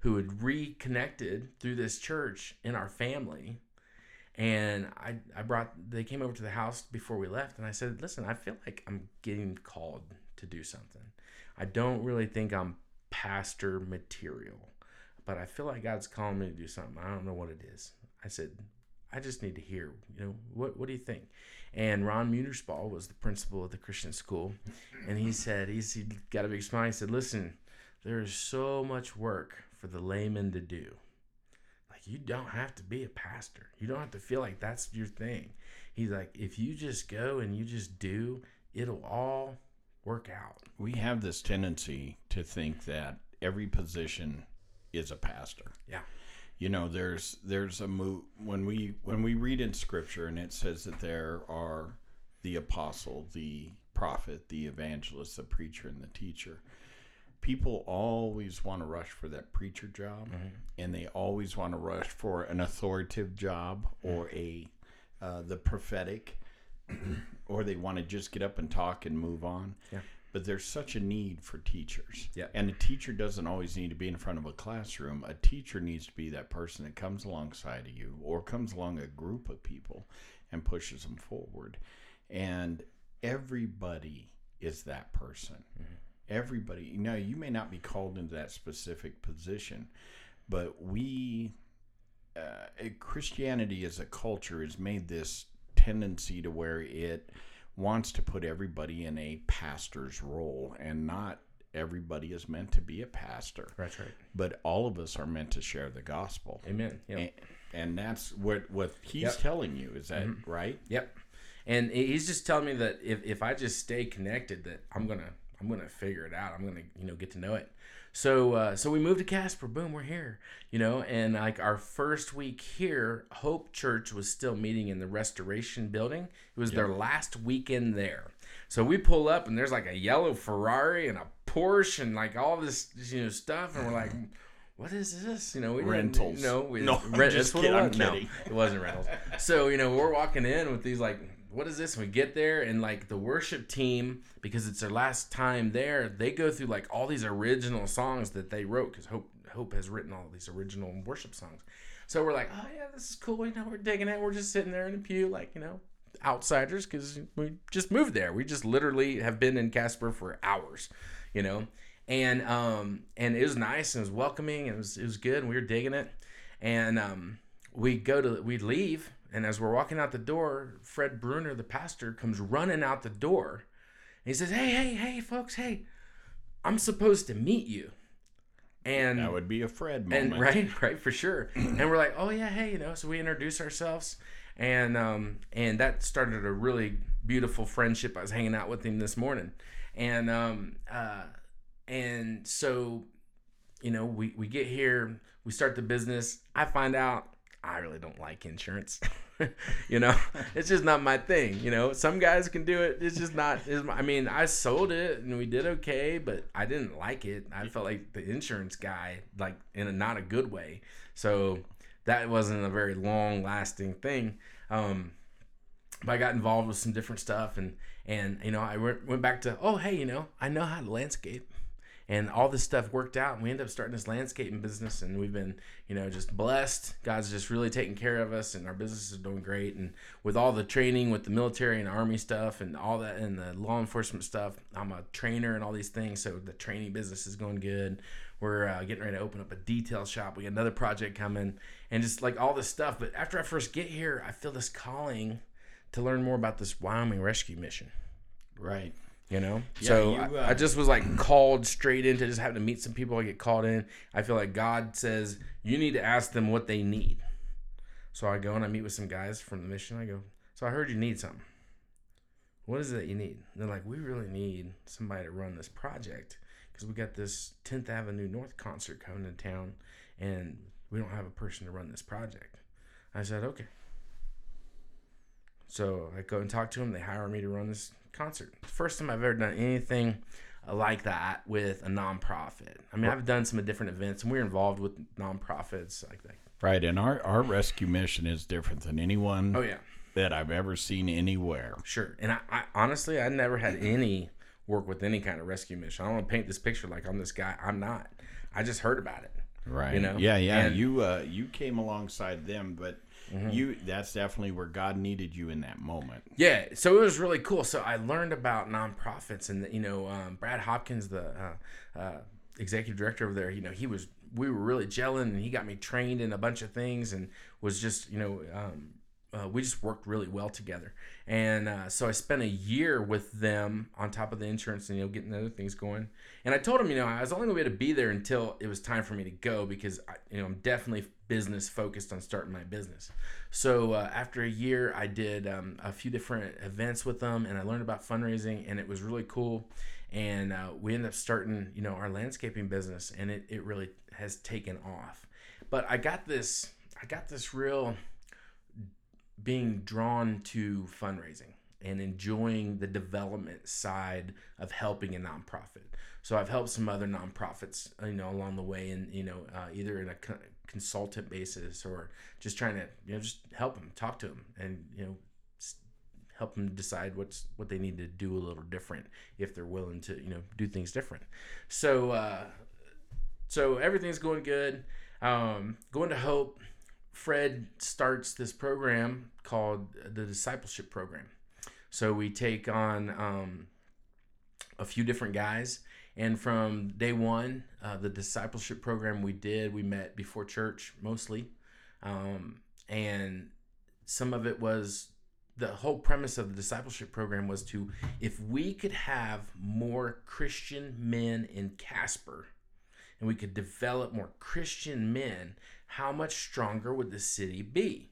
who had reconnected through this church in our family. And I, I brought, they came over to the house before we left, and I said, Listen, I feel like I'm getting called to do something. I don't really think I'm pastor material, but I feel like God's calling me to do something. I don't know what it is. I said, I just need to hear, you know, what, what do you think? And Ron Munerspaw was the principal of the Christian school. And he said, he's, he got a big smile. He said, listen, there is so much work for the layman to do. Like, you don't have to be a pastor. You don't have to feel like that's your thing. He's like, if you just go and you just do, it'll all work out. We have this tendency to think that every position is a pastor. Yeah. You know, there's there's a move when we when we read in scripture and it says that there are the apostle, the prophet, the evangelist, the preacher and the teacher. People always want to rush for that preacher job and they always want to rush for an authoritative job or a uh, the prophetic or they want to just get up and talk and move on. Yeah. But there's such a need for teachers. Yeah. And a teacher doesn't always need to be in front of a classroom. A teacher needs to be that person that comes alongside of you or comes along a group of people and pushes them forward. And everybody is that person. Everybody. You know, you may not be called into that specific position, but we uh, Christianity as a culture has made this tendency to where it wants to put everybody in a pastor's role, and not everybody is meant to be a pastor. That's right. But all of us are meant to share the gospel, Amen. Yep. and, and that's what what he's Yep. telling you. Is that mm-hmm. right? Yep. And he's just telling me that if, if I just stay connected, that I'm gonna I'm gonna figure it out. I'm gonna you know get to know it. So uh, so we moved to Casper. Boom, we're here. You know, and like our first week here, Hope Church was still meeting in the Restoration Building. It was their last weekend there. So we pull up and there's like a yellow Ferrari and a Porsche and like all this you know stuff, and we're like. What is this? You know, we didn't- Rentals. No, we, No, I'm rent- just kidding, it I'm was. No, kidding. it wasn't rentals. So you know, we're walking in with these like, what is this? And we get there, and like the worship team, because it's their last time there, they go through like all these original songs that they wrote, because Hope Hope has written all these original worship songs. So we're like, oh yeah, this is cool. You know, we're digging it. We're just sitting there in a pew, like you know, outsiders, because we just moved there. We just literally have been in Casper for hours, you know. and um and it was nice and it was welcoming and it was it was good and we were digging it and um we go to we leave and as we're walking out the door fred bruner the pastor comes running out the door. And he says hey hey hey folks hey i'm supposed to meet you. And That would be a Fred moment. and right right for sure. And we're like oh yeah hey you know so we introduce ourselves. And um and that started a really beautiful friendship. I was hanging out with him this morning. And um uh and so you know we we get here we start the business. I find out i really don't like insurance you know it's just not my thing you know? Some guys can do it it's just not is i mean i sold it and we did okay but i didn't like it. I felt like the insurance guy like in a not a good way. So that wasn't a very long lasting thing. Um but I got involved with some different stuff and and you know I went, went back to oh hey you know I know how to landscape and all this stuff worked out and we ended up starting this landscaping business and we've been you know just blessed God's just really taking care of us and our business is doing great and with all the training with the military and army stuff and all that and the law enforcement stuff I'm a trainer and all these things so the training business is going good we're uh, getting ready to open up a detail shop we got another project coming and just like all this stuff but after I first get here I feel this calling to learn more about this Wyoming rescue mission. Right. You know, Yeah, so you, I, uh, I just was like called straight into just having to meet some people. I get called in. I feel like God says you need to ask them what they need. So I go and I meet with some guys from the mission. I go, so I heard you need something. What is it that you need? And they're like, we really need somebody to run this project because we got this 10th Avenue North concert coming to town, and we don't have a person to run this project. I said, okay. So I go and talk to them. They hire me to run this concert. First time I've ever done anything like that with a nonprofit. I mean, I've done some different events, and we're involved with nonprofits like that. Right. And our, our rescue mission is different than anyone Oh yeah, that I've ever seen anywhere. sure. And I, I honestly, I never had any work with any kind of rescue mission. I don't want to paint this picture like I'm this guy. I'm not. I just heard about it. Right. You know? Yeah, yeah. And- you uh you came alongside them, but you that's definitely where God needed you in that moment. Yeah, so it was really cool. So I learned about nonprofits, and you know, um, Brad Hopkins, the uh, uh, executive director over there, you know, he was we were really gelling, and he got me trained in a bunch of things, and was just you know. Um, uh, we just worked really well together, and uh, so I spent a year with them on top of the insurance and you know getting other things going. And I told him, you know, I was only going to be able to be there until it was time for me to go because I, you know I'm definitely business focused on starting my business. So uh, after a year, I did um, a few different events with them, and I learned about fundraising, and it was really cool. And uh, we ended up starting, you know, our landscaping business, and it, it really has taken off. But I got this, I got this real being drawn to fundraising and enjoying the development side of helping a nonprofit. So I've helped some other nonprofits, you know, along the way, and you know, uh, either in a co- consultant basis or just trying to, you know, just help them, talk to them, and you know, help them decide what's what they need to do a little different if they're willing to, you know, do things different. So, uh, so everything's going good. Um, going to Hope. Fred starts this program called the discipleship program. So we take on um, a few different guys, and from day one, uh, the discipleship program we did, we met before church mostly, um, and some of it was the whole premise of the discipleship program was to if we could have more Christian men in Casper and we could develop more Christian men, how much stronger would the city be?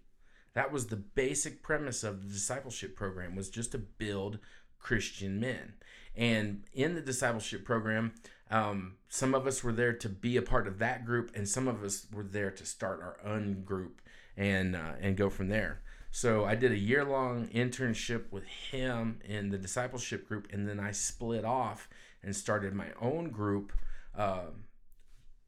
That was the basic premise of the discipleship program was just to build Christian men. And in the discipleship program, um, some of us were there to be a part of that group, and some of us were there to start our own group and uh, and go from there. So I did a year long internship with him in the discipleship group, and then I split off and started my own group.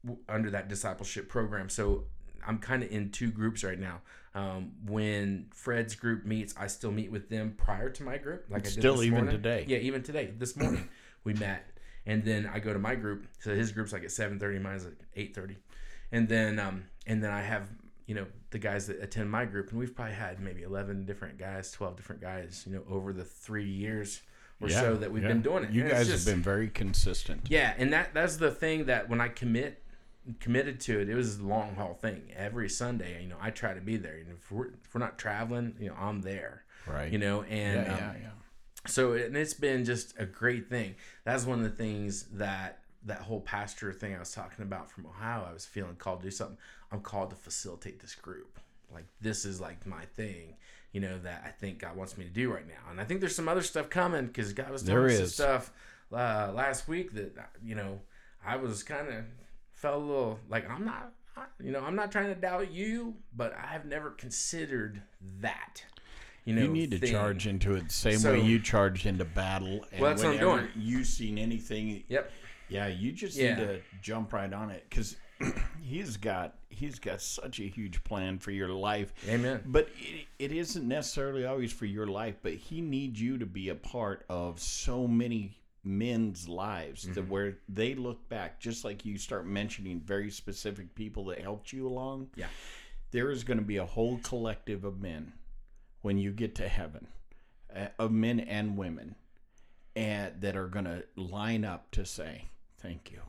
W- under that discipleship program. So I'm kind of in two groups right now. Um, when Fred's group meets, I still meet with them prior to my group, like I did Still this even morning. today. Yeah, even today, this morning we met, and then I go to my group. So his group's like at 7:30, mine's at 8:30, and then um, and then I have you know the guys that attend my group, and we've probably had maybe 11 different guys, 12 different guys, you know, over the three years or so that we've yeah. been doing it. You And guys just- have been very consistent. yeah, and that that's the thing that when I commit committed to it, it was a long haul thing. Every Sunday, you know, I try to be there. And if we're if we're not traveling, you know, I'm there. Right. You know, and yeah, um, yeah, yeah. so and it's been just a great thing. That's one of the things that that whole pastor thing I was talking about from Ohio. I was feeling called to do something. I'm called to facilitate this group. Like this is like my thing, you know, that I think God wants me to do right now. And I think there's some other stuff coming because God was doing some stuff uh, last week that you know I was kind of felt a little like I'm not. You know, I'm not trying to doubt you, but I have never considered that. You know, You need to thing. charge into it the same So- way you charged into battle. And Well, that's what I'm doing. You seen anything? Yep. Yeah, you just Yeah. need to jump right on it because he's got he's got such a huge plan for your life. Amen. But it, it isn't necessarily always for your life. But he needs you to be a part of so many men's lives Mm-hmm. that where they look back, just like you start mentioning very specific people that helped you along. Yeah. there is going to be a whole collective of men when you get to heaven, uh, of men and women, and that are going to line up to say thank you.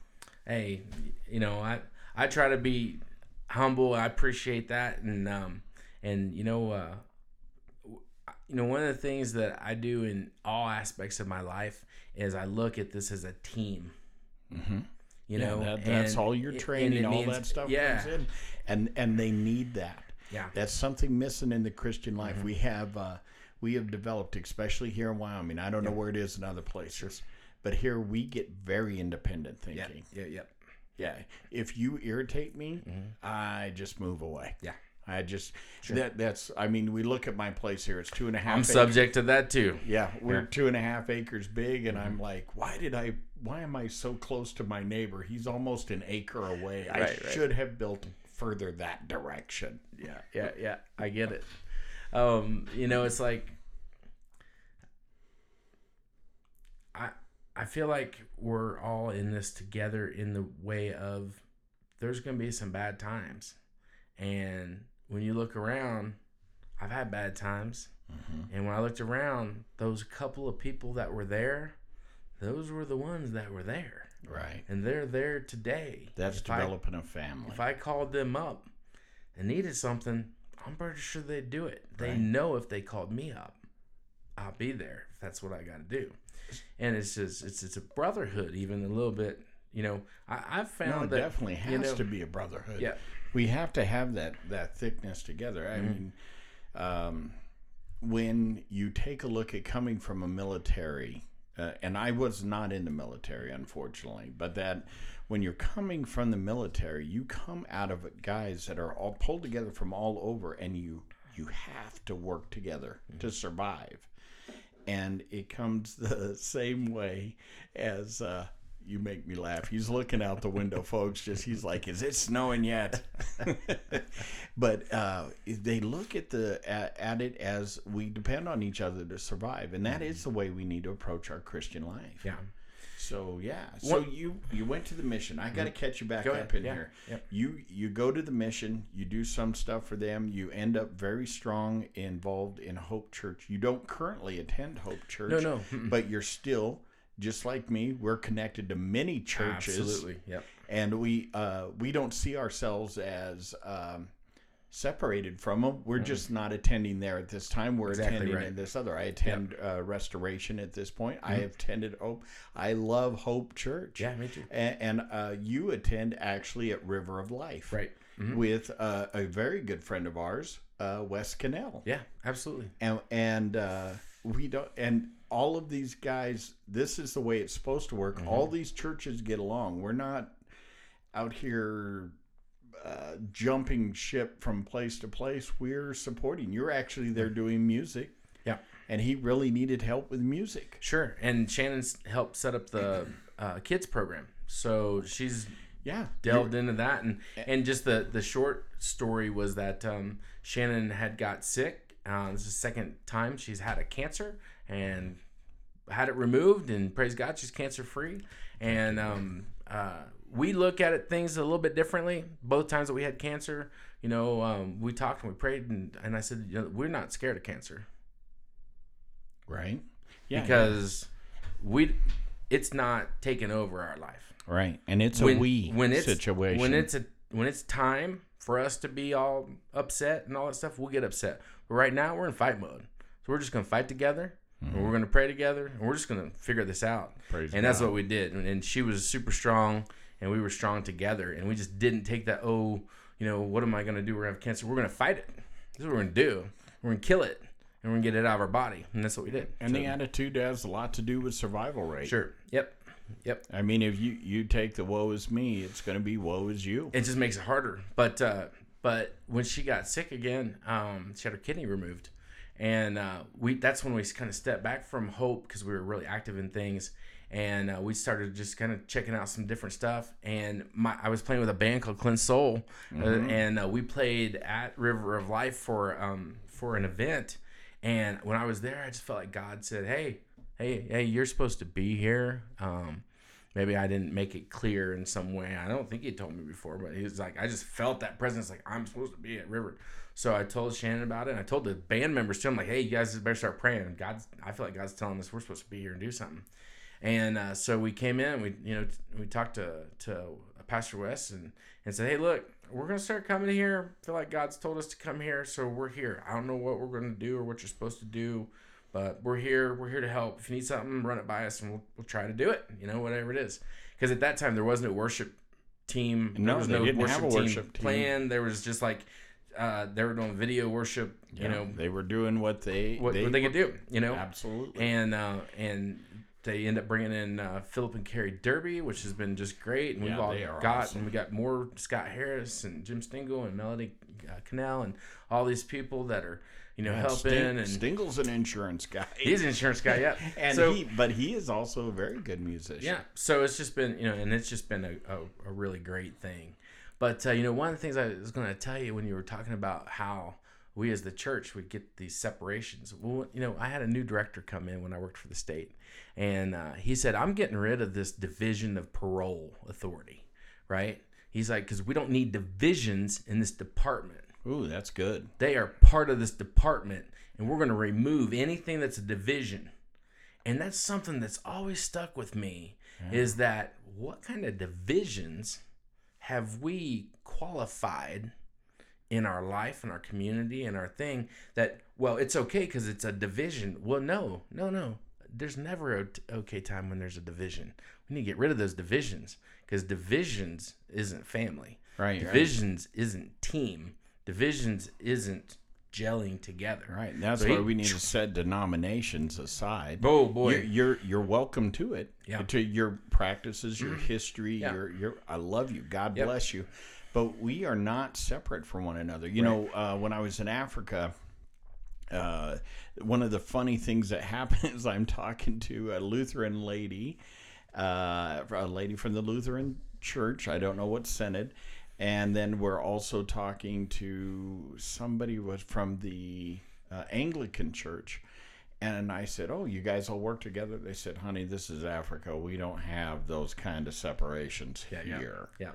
hey, you know, I I try to be humble. I appreciate that, and um, and you know, uh, you know, one of the things that I do in all aspects of my life is I look at this as a team. Mm-hmm. You yeah, know, that, that's and all your training, all means- that stuff Yeah, comes in, and and they need that. yeah, That's something missing in the Christian life. Mm-hmm. We have uh, we have developed, especially here in Wyoming. I don't know where it is in other places, but here we get very independent yeah, thinking. yeah, yeah. Yeah. If you irritate me, I just move away. Mm-hmm. Yeah. I just that that's I mean, we look at my place here, it's two and a half I'm acres. subject to that too. Yeah, we're Yeah. Mm-hmm. two and a half acres big and I'm like, why did I why am I so close to my neighbor? He's almost an acre away. I Right, right. should have built further that direction. yeah, yeah, yeah. I get it. Um, you know, it's like I I feel like we're all in this together in the way of there's gonna be some bad times. And when you look around, I've had bad times. Mm-hmm. And when I looked around, those couple of people that were there, those were the ones that were there. Right. And they're there today. That's If developing a family. if I called them up and needed something, I'm pretty sure they'd do it. They Right. know if they called me up, I'll be there. If that's what I got to do. And it's just it's it's a brotherhood, even a little bit. You know, I, I've found no, it that definitely has you know, to be a brotherhood. Yeah. We have to have that that thickness together. I mean, um, when you take a look at coming from a military, uh, and I was not in the military, unfortunately, but that when you're coming from the military, you come out of it, guys that are all pulled together from all over, and you you have to work together to survive. And it comes the same way as uh, you make me laugh. He's looking out the window, folks. Just he's like, "Is it snowing yet?" but uh, they look at the at, at it as we depend on each other to survive, and that is the way we need to approach our Christian life. Yeah. So yeah. So What- you you went to the mission. I got to catch you back Go up ahead. in Yeah. here. Yep. You you go to the mission. You do some stuff for them. You end up very strong involved in Hope Church. You don't currently attend Hope Church. No, no. But you're still just like me. We're connected to many churches Absolutely. Yep. and we uh, we don't see ourselves as um, separated from them. We're just not attending there at this time. We're Exactly attending right. in this other. I attend uh, Restoration at this point. I have attended Hope. I love Hope Church. Yeah, me too. And, and uh, you attend actually at River of Life, Right. Mhm. With uh, a very good friend of ours, uh, Wes Cannell Yeah, absolutely. and and uh, we don't and all of these guys this is the way it's supposed to work Mm-hmm. all these churches get along we're not out here uh, jumping ship from place to place we're supporting you're actually there doing music Yeah. and he really needed help with music Sure. And Shannon's helped set up the uh, kids program. So she's yeah delved into that and and just the the short story was that um, Shannon had got sick. Uh, this is the second time she's had a cancer and had it removed and praise God she's cancer free. And um, uh, we look at it things a little bit differently. Both times that we had cancer, you know, um, we talked and we prayed and, and I said, you know, we're not scared of cancer right yeah because we it's not taking over our life. Right. And it's a we when it's, situation. When it's a when it's time for us to be all upset and all that stuff, we'll get upset. But right now we're in fight mode. So we're just gonna fight together and we're gonna pray together and we're just gonna figure this out. Praise and that's God. what we did. And, and she was super strong and we were strong together and we just didn't take that, oh, you know, what am I gonna do? We're gonna have cancer. We're gonna fight it. This is what we're gonna do. We're gonna kill it and we're gonna get it out of our body. And that's what we did. and So- the attitude has a lot to do with survival rate. Sure. Yep. Yep. I mean, if you you take the woe is me, it's going to be woe is you. it just makes it harder. But uh, but when she got sick again, um, she had her kidney removed, and uh, we that's when we kind of stepped back from hope because we were really active in things, and uh, we started just kind of checking out some different stuff. And my I was playing with a band called Cleanse Soul, uh, and uh, we played at River of Life for um, for an event. And when I was there, I just felt like God said, "Hey, hey, hey, you're supposed to be here." Um, maybe I didn't make it clear in some way. I don't think he told me before, but he was like, I just felt that presence, like I'm supposed to be at River. So I told Shannon about it, and I told the band members too. I'm like, hey, you guys better start praying. God's, I feel like God's telling us we're supposed to be here and do something. And uh, so we came in, we you know we talked to to Pastor Wes and and said, hey, look, we're gonna start coming here. I feel like God's told us to come here, so we're here. I don't know what we're gonna do or what you're supposed to do. But we're here. We're here to help. If you need something, run it by us, and we'll, we'll try to do it. You know, whatever it is. Because at that time there was no worship team. No, there was have a worship team. plan. There was just like uh, they were doing video worship. You Yeah, know they were doing what they what they, what they could do. You know, Absolutely. and uh, and they end up bringing in uh, Philip and Carrie Derby, which has been just great. And we've Yeah, all got awesome. and we got more Scott Harris and Jim Stingle and Melody uh, Canal and all these people that are you know helping Sting- and Stingle's an insurance guy. he's an insurance guy. Yeah, and so, he, but he is also a very good musician. yeah, so it's just been you know, and it's just been a, a, a really great thing. But uh, you know, one of the things I was going to tell you when you were talking about how we as the church would get these separations. Well, you know, I had a new director come in when I worked for the state, and uh, he said, "I'm getting rid of this division of parole authority." Right? He's like, because we don't need divisions in this department Ooh, that's good. they are part of this department and we're going to remove anything that's a division and that's something that's always stuck with me is that what kind of divisions have we qualified in our life and our community and our thing that well it's okay because it's a division. Well no no no. There's never a t- okay time when there's a division. We need to get rid of those divisions because divisions isn't family. Right, right. divisions isn't team. Divisions isn't gelling together Right. That's So why we need to set denominations aside. oh boy You're, you're you're welcome to it. Yeah. Mm-hmm. To your practices, your history, Yeah. your your. I love you. God Yep. bless you. But we are not separate from one another. You know, uh, when I was in Africa, uh, one of the funny things that happened is I'm talking to a Lutheran lady, uh, a lady from the Lutheran Church. I don't know what synod. And then we're also talking to somebody was from the uh, Anglican Church. And I said, "Oh, you guys all work together?" They said, "Honey, this is Africa. We don't have those kind of separations yeah. here. yeah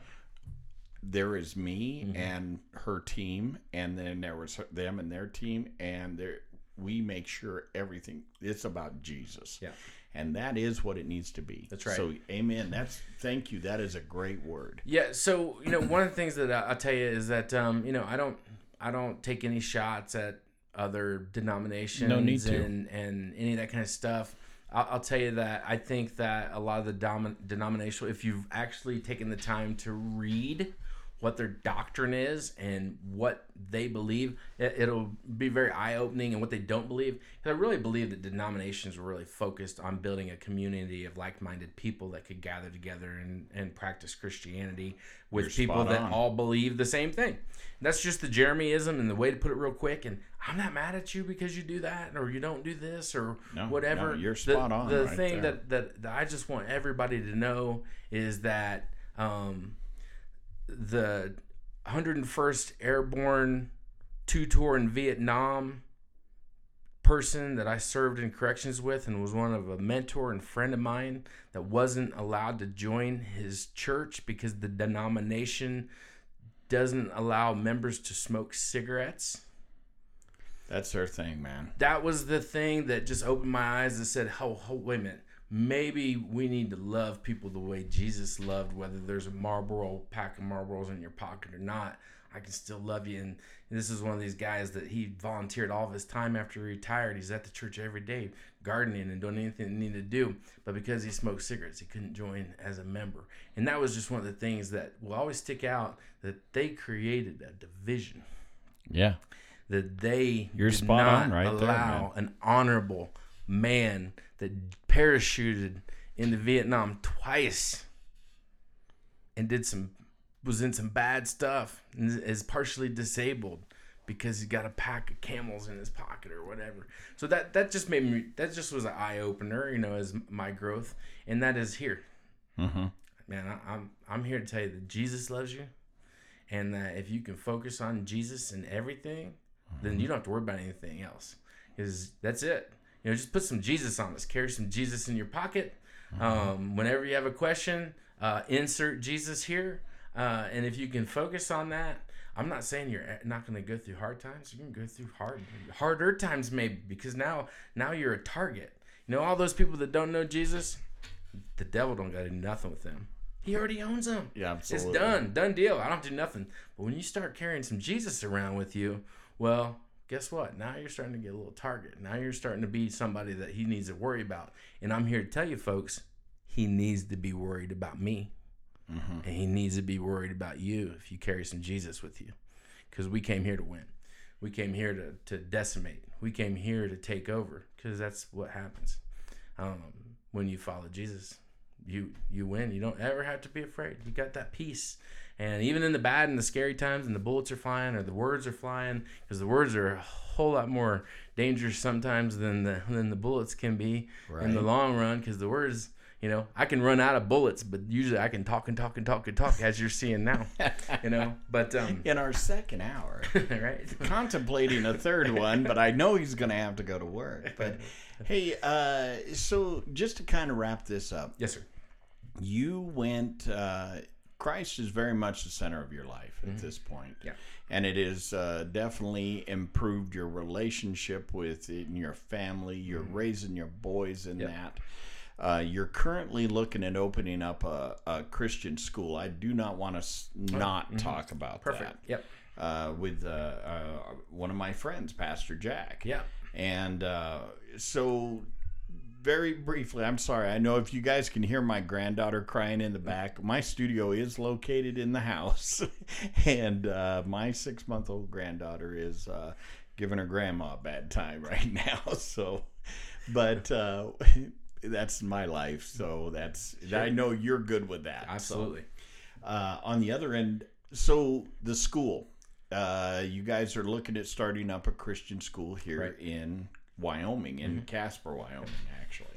There is me Mm-hmm. and her team, and then there was them and their team, and there we make sure everything. It's about Jesus. Yeah. And that is what it needs to be. That's right. So, Amen. That's thank you. That is a great word. Yeah, so you know, one of the things that I- I'll tell you is that um, you know I don't I don't take any shots at other denominations No need to. and and any of that kind of stuff. I'll, I'll tell you that I think that a lot of the dom- denominational, if you've actually taken the time to read what their doctrine is and what they believe, it, it'll be very eye opening and what they don't believe. Because I really believe that denominations were really focused on building a community of like minded people that could gather together and, and practice Christianity with You're people that on. all believe the same thing. That's just the Jeremyism and the way to put it real quick. And I'm not mad at you because you do that or you don't do this or No, whatever. no, you're The- spot on The right thing that, that that I just want everybody to know is that um, the 101st Airborne two tour in Vietnam person that I served in corrections with and was one of a mentor and friend of mine that wasn't allowed to join his church because the denomination doesn't allow members to smoke cigarettes. That's her thing, man. That was the thing that just opened my eyes and said, "Oh, oh wait a minute." Maybe we need to love people the way Jesus loved, whether there's a Marlboro pack of Marlboros in your pocket or not. I can still love you. And this is one of these guys that he volunteered all of his time after he retired. He's at the church every day, gardening and doing anything he needed to do. But because he smoked cigarettes, he couldn't join as a member. And that was just one of the things that will always stick out that they created a division. Yeah. That they You're did spot not on right there, allow an honorable man that parachuted into Vietnam twice and did some was in some bad stuff and is partially disabled because he's got a pack of camels in his pocket or whatever. So that that just made me that just was an eye opener, you know, as my growth, and that is here. Mm-hmm. Man, I, I'm I'm here to tell you that Jesus loves you, and that if you can focus on Jesus and everything, then you don't have to worry about anything else. Because that's it. You know, just put some Jesus on us. Carry some Jesus in your pocket. Um, whenever you have a question, uh, insert Jesus here. Uh, and if you can focus on that, I'm not saying you're not going to go through hard times. You can go through hard, harder times maybe because now, now you're a target. You know, all those people that don't know Jesus, the devil don't got to do nothing with them. He already owns them. Yeah, absolutely. It's done, done deal. I don't do nothing. But when you start carrying some Jesus around with you, well, guess what? Now you're starting to get a little target. Now you're starting to be somebody that he needs to worry about. And I'm here to tell you, folks, he needs to be worried about me. Mm-hmm. And he needs to be worried about you if you carry some Jesus with you. Because we came here to win. We came here to, to decimate. We came here to take over. Because that's what happens um, when you follow Jesus. You you win. You don't ever have to be afraid. You got that peace. And even in the bad and the scary times, and the bullets are flying or the words are flying, because the words are a whole lot more dangerous sometimes than the than the bullets can be in the long run. Because the words, you know, I can run out of bullets, but usually I can talk and talk and talk and talk, as you're seeing now. You know, but um, In our second hour, right? contemplating a third one, but I know he's going to have to go to work. But hey, uh, so just to kind of wrap this up, yes, sir. You went. Uh, Christ is very much the center of your life at this point. Mm-hmm. Yeah. and it has uh, definitely improved your relationship with in your family. You're raising your boys in Yep. that. Uh, you're currently looking at opening up a, a Christian school. I do not want to s- not talk about Perfect. Yep. uh, with uh, uh, one of my friends, Pastor Jack. Yeah. And uh, so, very briefly, I'm sorry. I know if you guys can hear my granddaughter crying in the back, my studio is located in the house, and uh, my six month old granddaughter is uh, giving her grandma a bad time right now. So, but. Uh, that's my life, so that's I know you're good with that. so. Absolutely. Uh, on the other end, so the school, uh, you guys are looking at starting up a Christian school here Right. Mm-hmm. in Wyoming, in Casper, Wyoming, actually.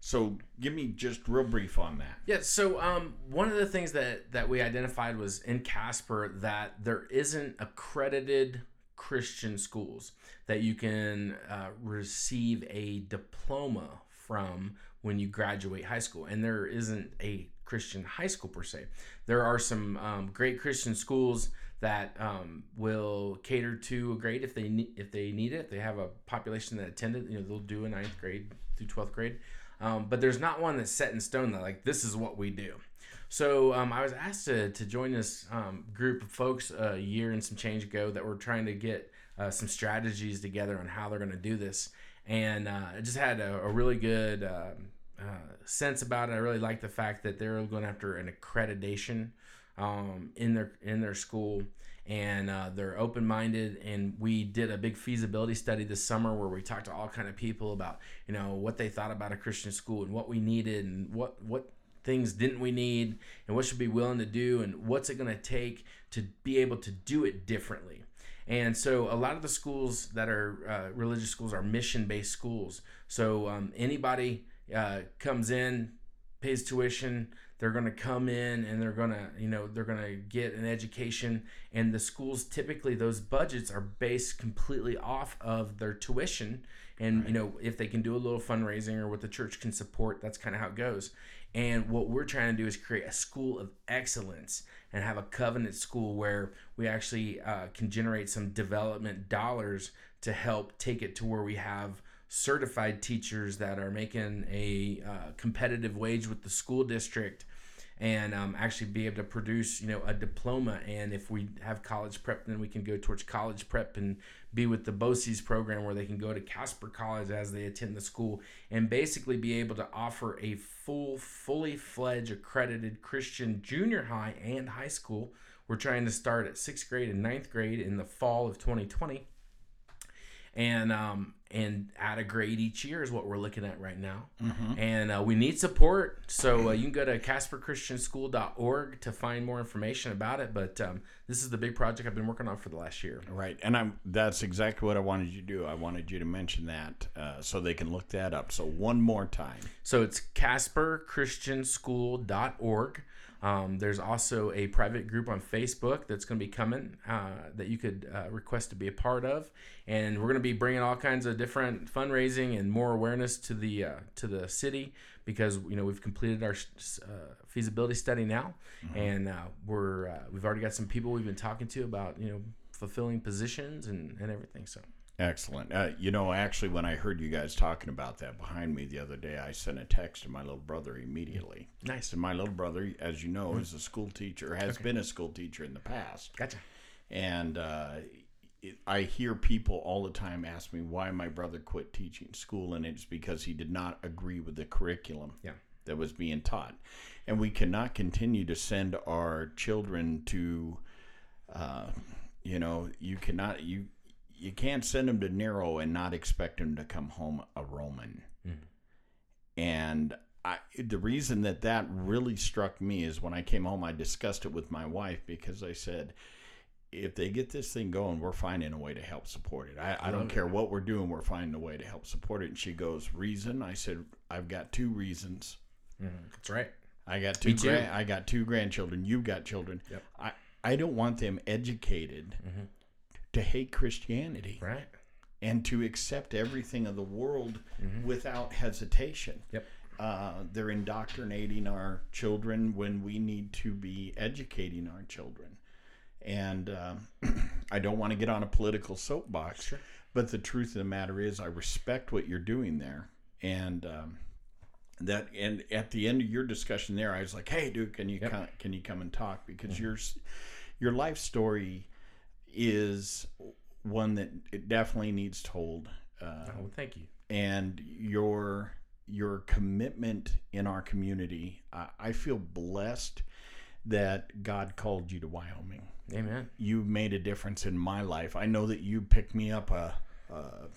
So give me just real brief on that. Yeah, so um, one of the things that that we identified was in Casper that there isn't accredited Christian schools that you can uh, receive a diploma from when you graduate high school, and there isn't a Christian high school per se. There are some um, great Christian schools that um, will cater to a grade if they need if they need it. They have a population that attended, you know, they'll do a ninth grade through twelfth grade. Um, but there's not one that's set in stone that like this is what we do. So um, I was asked to, to join this um, group of folks a year and some change ago that were trying to get uh, some strategies together on how they're going to do this. And uh, I just had a, a really good uh, uh, sense about it. I really like the fact that they're going after an accreditation um, in their in their school, and uh, they're open minded. And we did a big feasibility study this summer where we talked to all kind of people about you know what they thought about a Christian school and what we needed and what what things didn't we need and what should be willing to do and what's it going to take to be able to do it differently. And so a lot of the schools that are uh, religious schools are mission based schools. So um, anybody uh, comes in, pays tuition, they're going to come in and they're going to, you know, they're going to get an education. And the schools typically, those budgets are based completely off of their tuition. And, you know, if they can do a little fundraising or what the church can support, that's kind of how it goes. And what we're trying to do is create a school of excellence and have a covenant school where we actually uh, can generate some development dollars to help take it to where we have certified teachers that are making a uh, competitive wage with the school district and um, actually be able to produce you know a diploma. And if we have college prep then we can go towards college prep and be with the BOCES program where they can go to Casper College as they attend the school and basically be able to offer a full fully fledged accredited Christian junior high and high school. We're trying to start at sixth grade and ninth grade in the fall of 2020 and um, and add a grade each year is what we're looking at right now. Mm-hmm. And uh, we need support, so uh, you can go to CasperChristianSchool.org to find more information about it. But um, this is the big project I've been working on for the last year. Right, and I'm that's exactly what I wanted you to do. I wanted you to mention that uh, so they can look that up. So one more time. So it's CasperChristianSchool.org. Um, there's also a private group on Facebook that's going to be coming uh, that you could uh, request to be a part of, and we're going to be bringing all kinds of different fundraising and more awareness to the uh, to the city because you know we've completed our uh, feasibility study now, mm-hmm. and uh, we're uh, we've already got some people we've been talking to about you know fulfilling positions and, and everything. So Excellent. Uh, you know, actually, when I heard you guys talking about that behind me the other day, I sent a text to my little brother immediately. Nice. And my little brother, as you know, mm-hmm. is a school teacher, has okay. been a school teacher in the past. Gotcha. And uh, I hear people all the time ask me why my brother quit teaching school, and it's because he did not agree with the curriculum yeah. that was being taught. And we cannot continue to send our children to, uh, you know, you cannot, you, you can't send him to Nero and not expect him to come home a Roman. Mm-hmm. And I, the reason that that really struck me is when I came home, I discussed it with my wife because I said, if they get this thing going, we're finding a way to help support it. I, I don't care what we're doing, we're finding a way to help support it. And she goes, Reason? I said, I've got two reasons. Mm-hmm. That's right. I got two. I got two grandchildren. You've got children. Yep. I I don't want them educated mm-hmm to hate Christianity. Right. And to accept everything of the world mm-hmm. without hesitation. Yep. Uh, they're indoctrinating our children when we need to be educating our children. And uh, I don't want to get on a political soapbox, sure. but the truth of the matter is, I respect what you're doing there. And um, that, and at the end of your discussion there, I was like, "Hey, dude, can you yep. come, can you come and talk? Because mm-hmm. your your life story is one that it definitely needs told. Uh, oh, thank you. And your your commitment in our community, I, I feel blessed that God called you to Wyoming. Amen. You made a difference in my life. I know that you picked me up a. a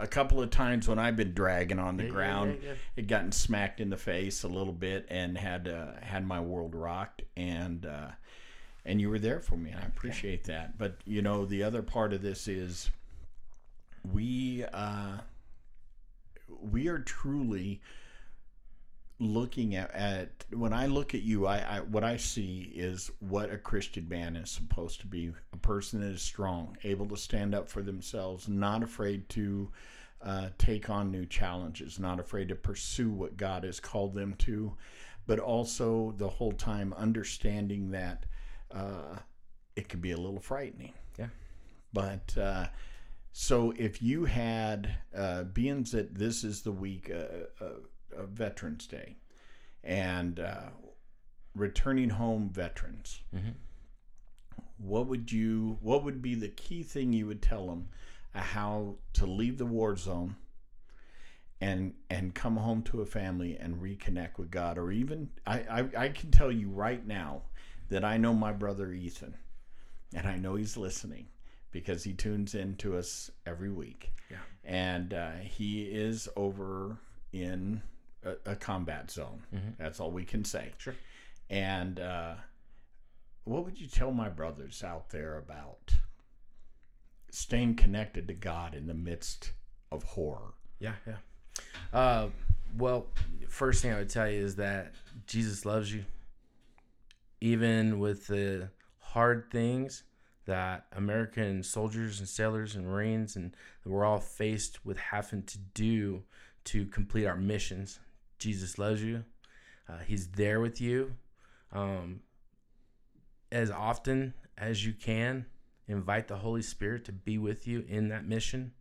a couple of times when I've been dragging on the yeah, ground, yeah, yeah, it gotten smacked in the face a little bit and had uh, had my world rocked. And uh, and you were there for me, and I appreciate okay. that. But you know, the other part of this is we uh, we are truly looking at, at when I look at you, I, I what I see is what a Christian man is supposed to be: a person that is strong, able to stand up for themselves, not afraid to uh, take on new challenges, not afraid to pursue what God has called them to, but also the whole time understanding that uh, it could be a little frightening. Yeah. But uh, so if you had, uh, being that this is the week uh, uh, Veterans Day and uh, returning home veterans, mm-hmm. what would you, what would be the key thing you would tell them how to leave the war zone? and and come home to a family and reconnect with God or even I, I, I can tell you right now that I know my brother Ethan, and I know he's listening because he tunes in to us every week. Yeah. And uh, he is over in a, a combat zone. Mm-hmm. That's all we can say. Sure. And uh, what would you tell my brothers out there about staying connected to God in the midst of horror? Yeah, yeah. Uh, well, first thing I would tell you is that Jesus loves you even with the hard things that American soldiers and sailors and Marines and we're all faced with having to do to complete our missions. Jesus loves you. Uh, he's there with you. Um, as often as you can, invite the Holy Spirit to be with you in that mission.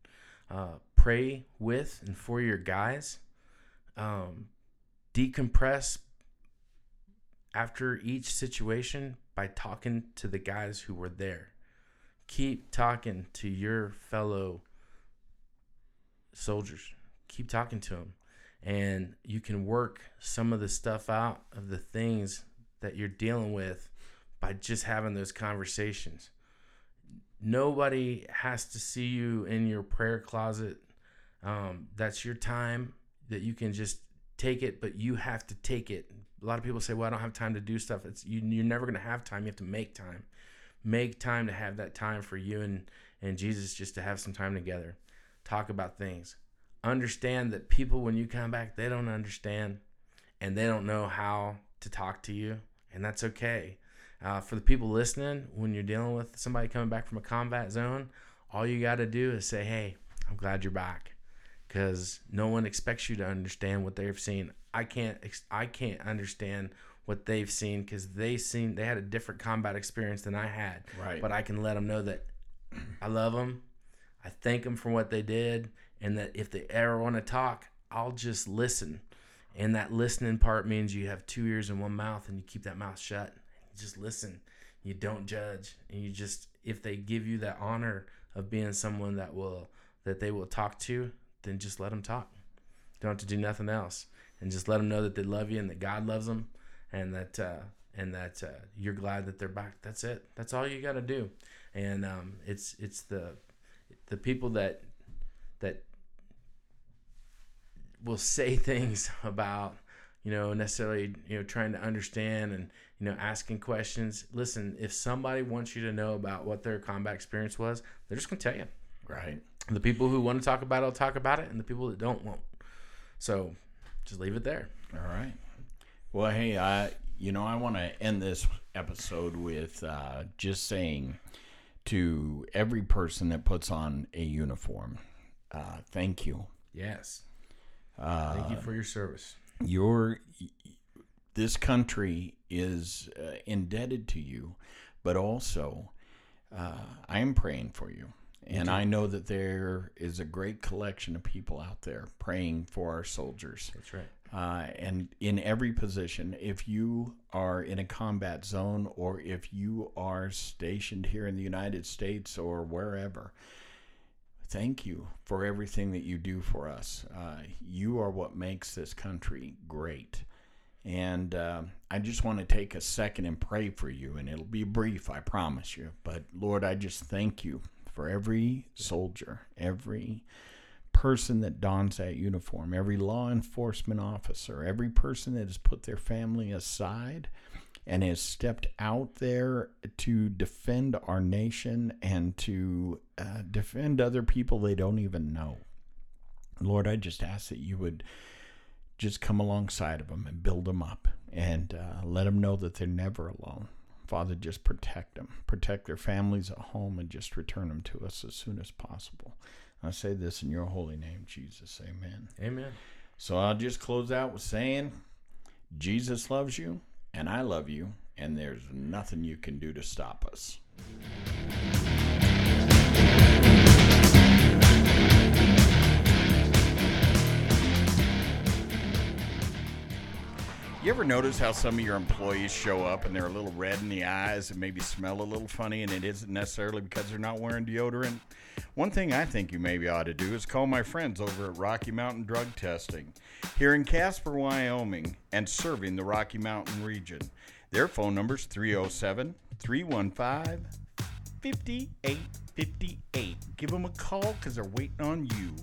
Uh, pray with and for your guys. Um, decompress after each situation by talking to the guys who were there. Keep talking to your fellow soldiers. Keep talking to them. And you can work some of the stuff out of the things that you're dealing with by just having those conversations. Nobody has to see you in your prayer closet. Um, that's your time that you can just take it, but you have to take it. A lot of people say, "Well, I don't have time to do stuff." It's you, you're never going to have time. You have to make time. Make time to have that time for you and and Jesus, just to have some time together, talk about things. Understand that people, when you come back, they don't understand, and they don't know how to talk to you, and that's okay. Uh, for the people listening, when you're dealing with somebody coming back from a combat zone, all you got to do is say, "Hey, I'm glad you're back," because no one expects you to understand what they've seen. I can't. I can't understand what they've seen because they seen they had a different combat experience than I had. Right. But I can let them know that I love them. I thank them for what they did, and that if they ever want to talk, I'll just listen. And that listening part means you have two ears and one mouth, and you keep that mouth shut. You just listen. You don't judge, and you just if they give you that honor of being someone that will that they will talk to, then just let them talk. Don't have to do nothing else, and just let them know that they love you and that God loves them, and that uh, and that uh, you're glad that they're back. That's it. That's all you got to do, and um, it's it's the the people that that will say things about you know necessarily you know trying to understand and you know asking questions listen if somebody wants you to know about what their combat experience was they're just going to tell you Right. the people who want to talk about it will talk about it and the people that don't won't so just leave it there All right. Well, hey, I you know I want to end this episode with uh, just saying to every person that puts on a uniform, uh, thank you. yes Uh, thank you for your service your this country is uh, indebted to you, but also uh, I am praying for you. And I know that there is a great collection of people out there praying for our soldiers. that's right Uh, and in every position, if you are in a combat zone or if you are stationed here in the United States or wherever, thank you for everything that you do for us. Uh, you are what makes this country great. And uh, I just want to take a second and pray for you, and it'll be brief, I promise you. But Lord, I just thank you for every soldier, every person that dons that uniform, every law enforcement officer, every person that has put their family aside and has stepped out there to defend our nation and to uh, defend other people they don't even know. Lord, I just ask that you would just come alongside of them and build them up and uh, let them know that they're never alone. Father, just protect them, protect their families at home, and just return them to us as soon as possible. I say this in your holy name, Jesus. Amen. amen So I'll just close out with saying, Jesus loves you, and I love you, and there's nothing you can do to stop us. You ever notice how some of your employees show up and they're a little red in the eyes and maybe smell a little funny, and it isn't necessarily because they're not wearing deodorant? One thing I think you maybe ought to do is call my friends over at Rocky Mountain Drug Testing here in Casper, Wyoming, and serving the Rocky Mountain region. Their phone number is 307 315 5858. Give them a call because they're waiting on you.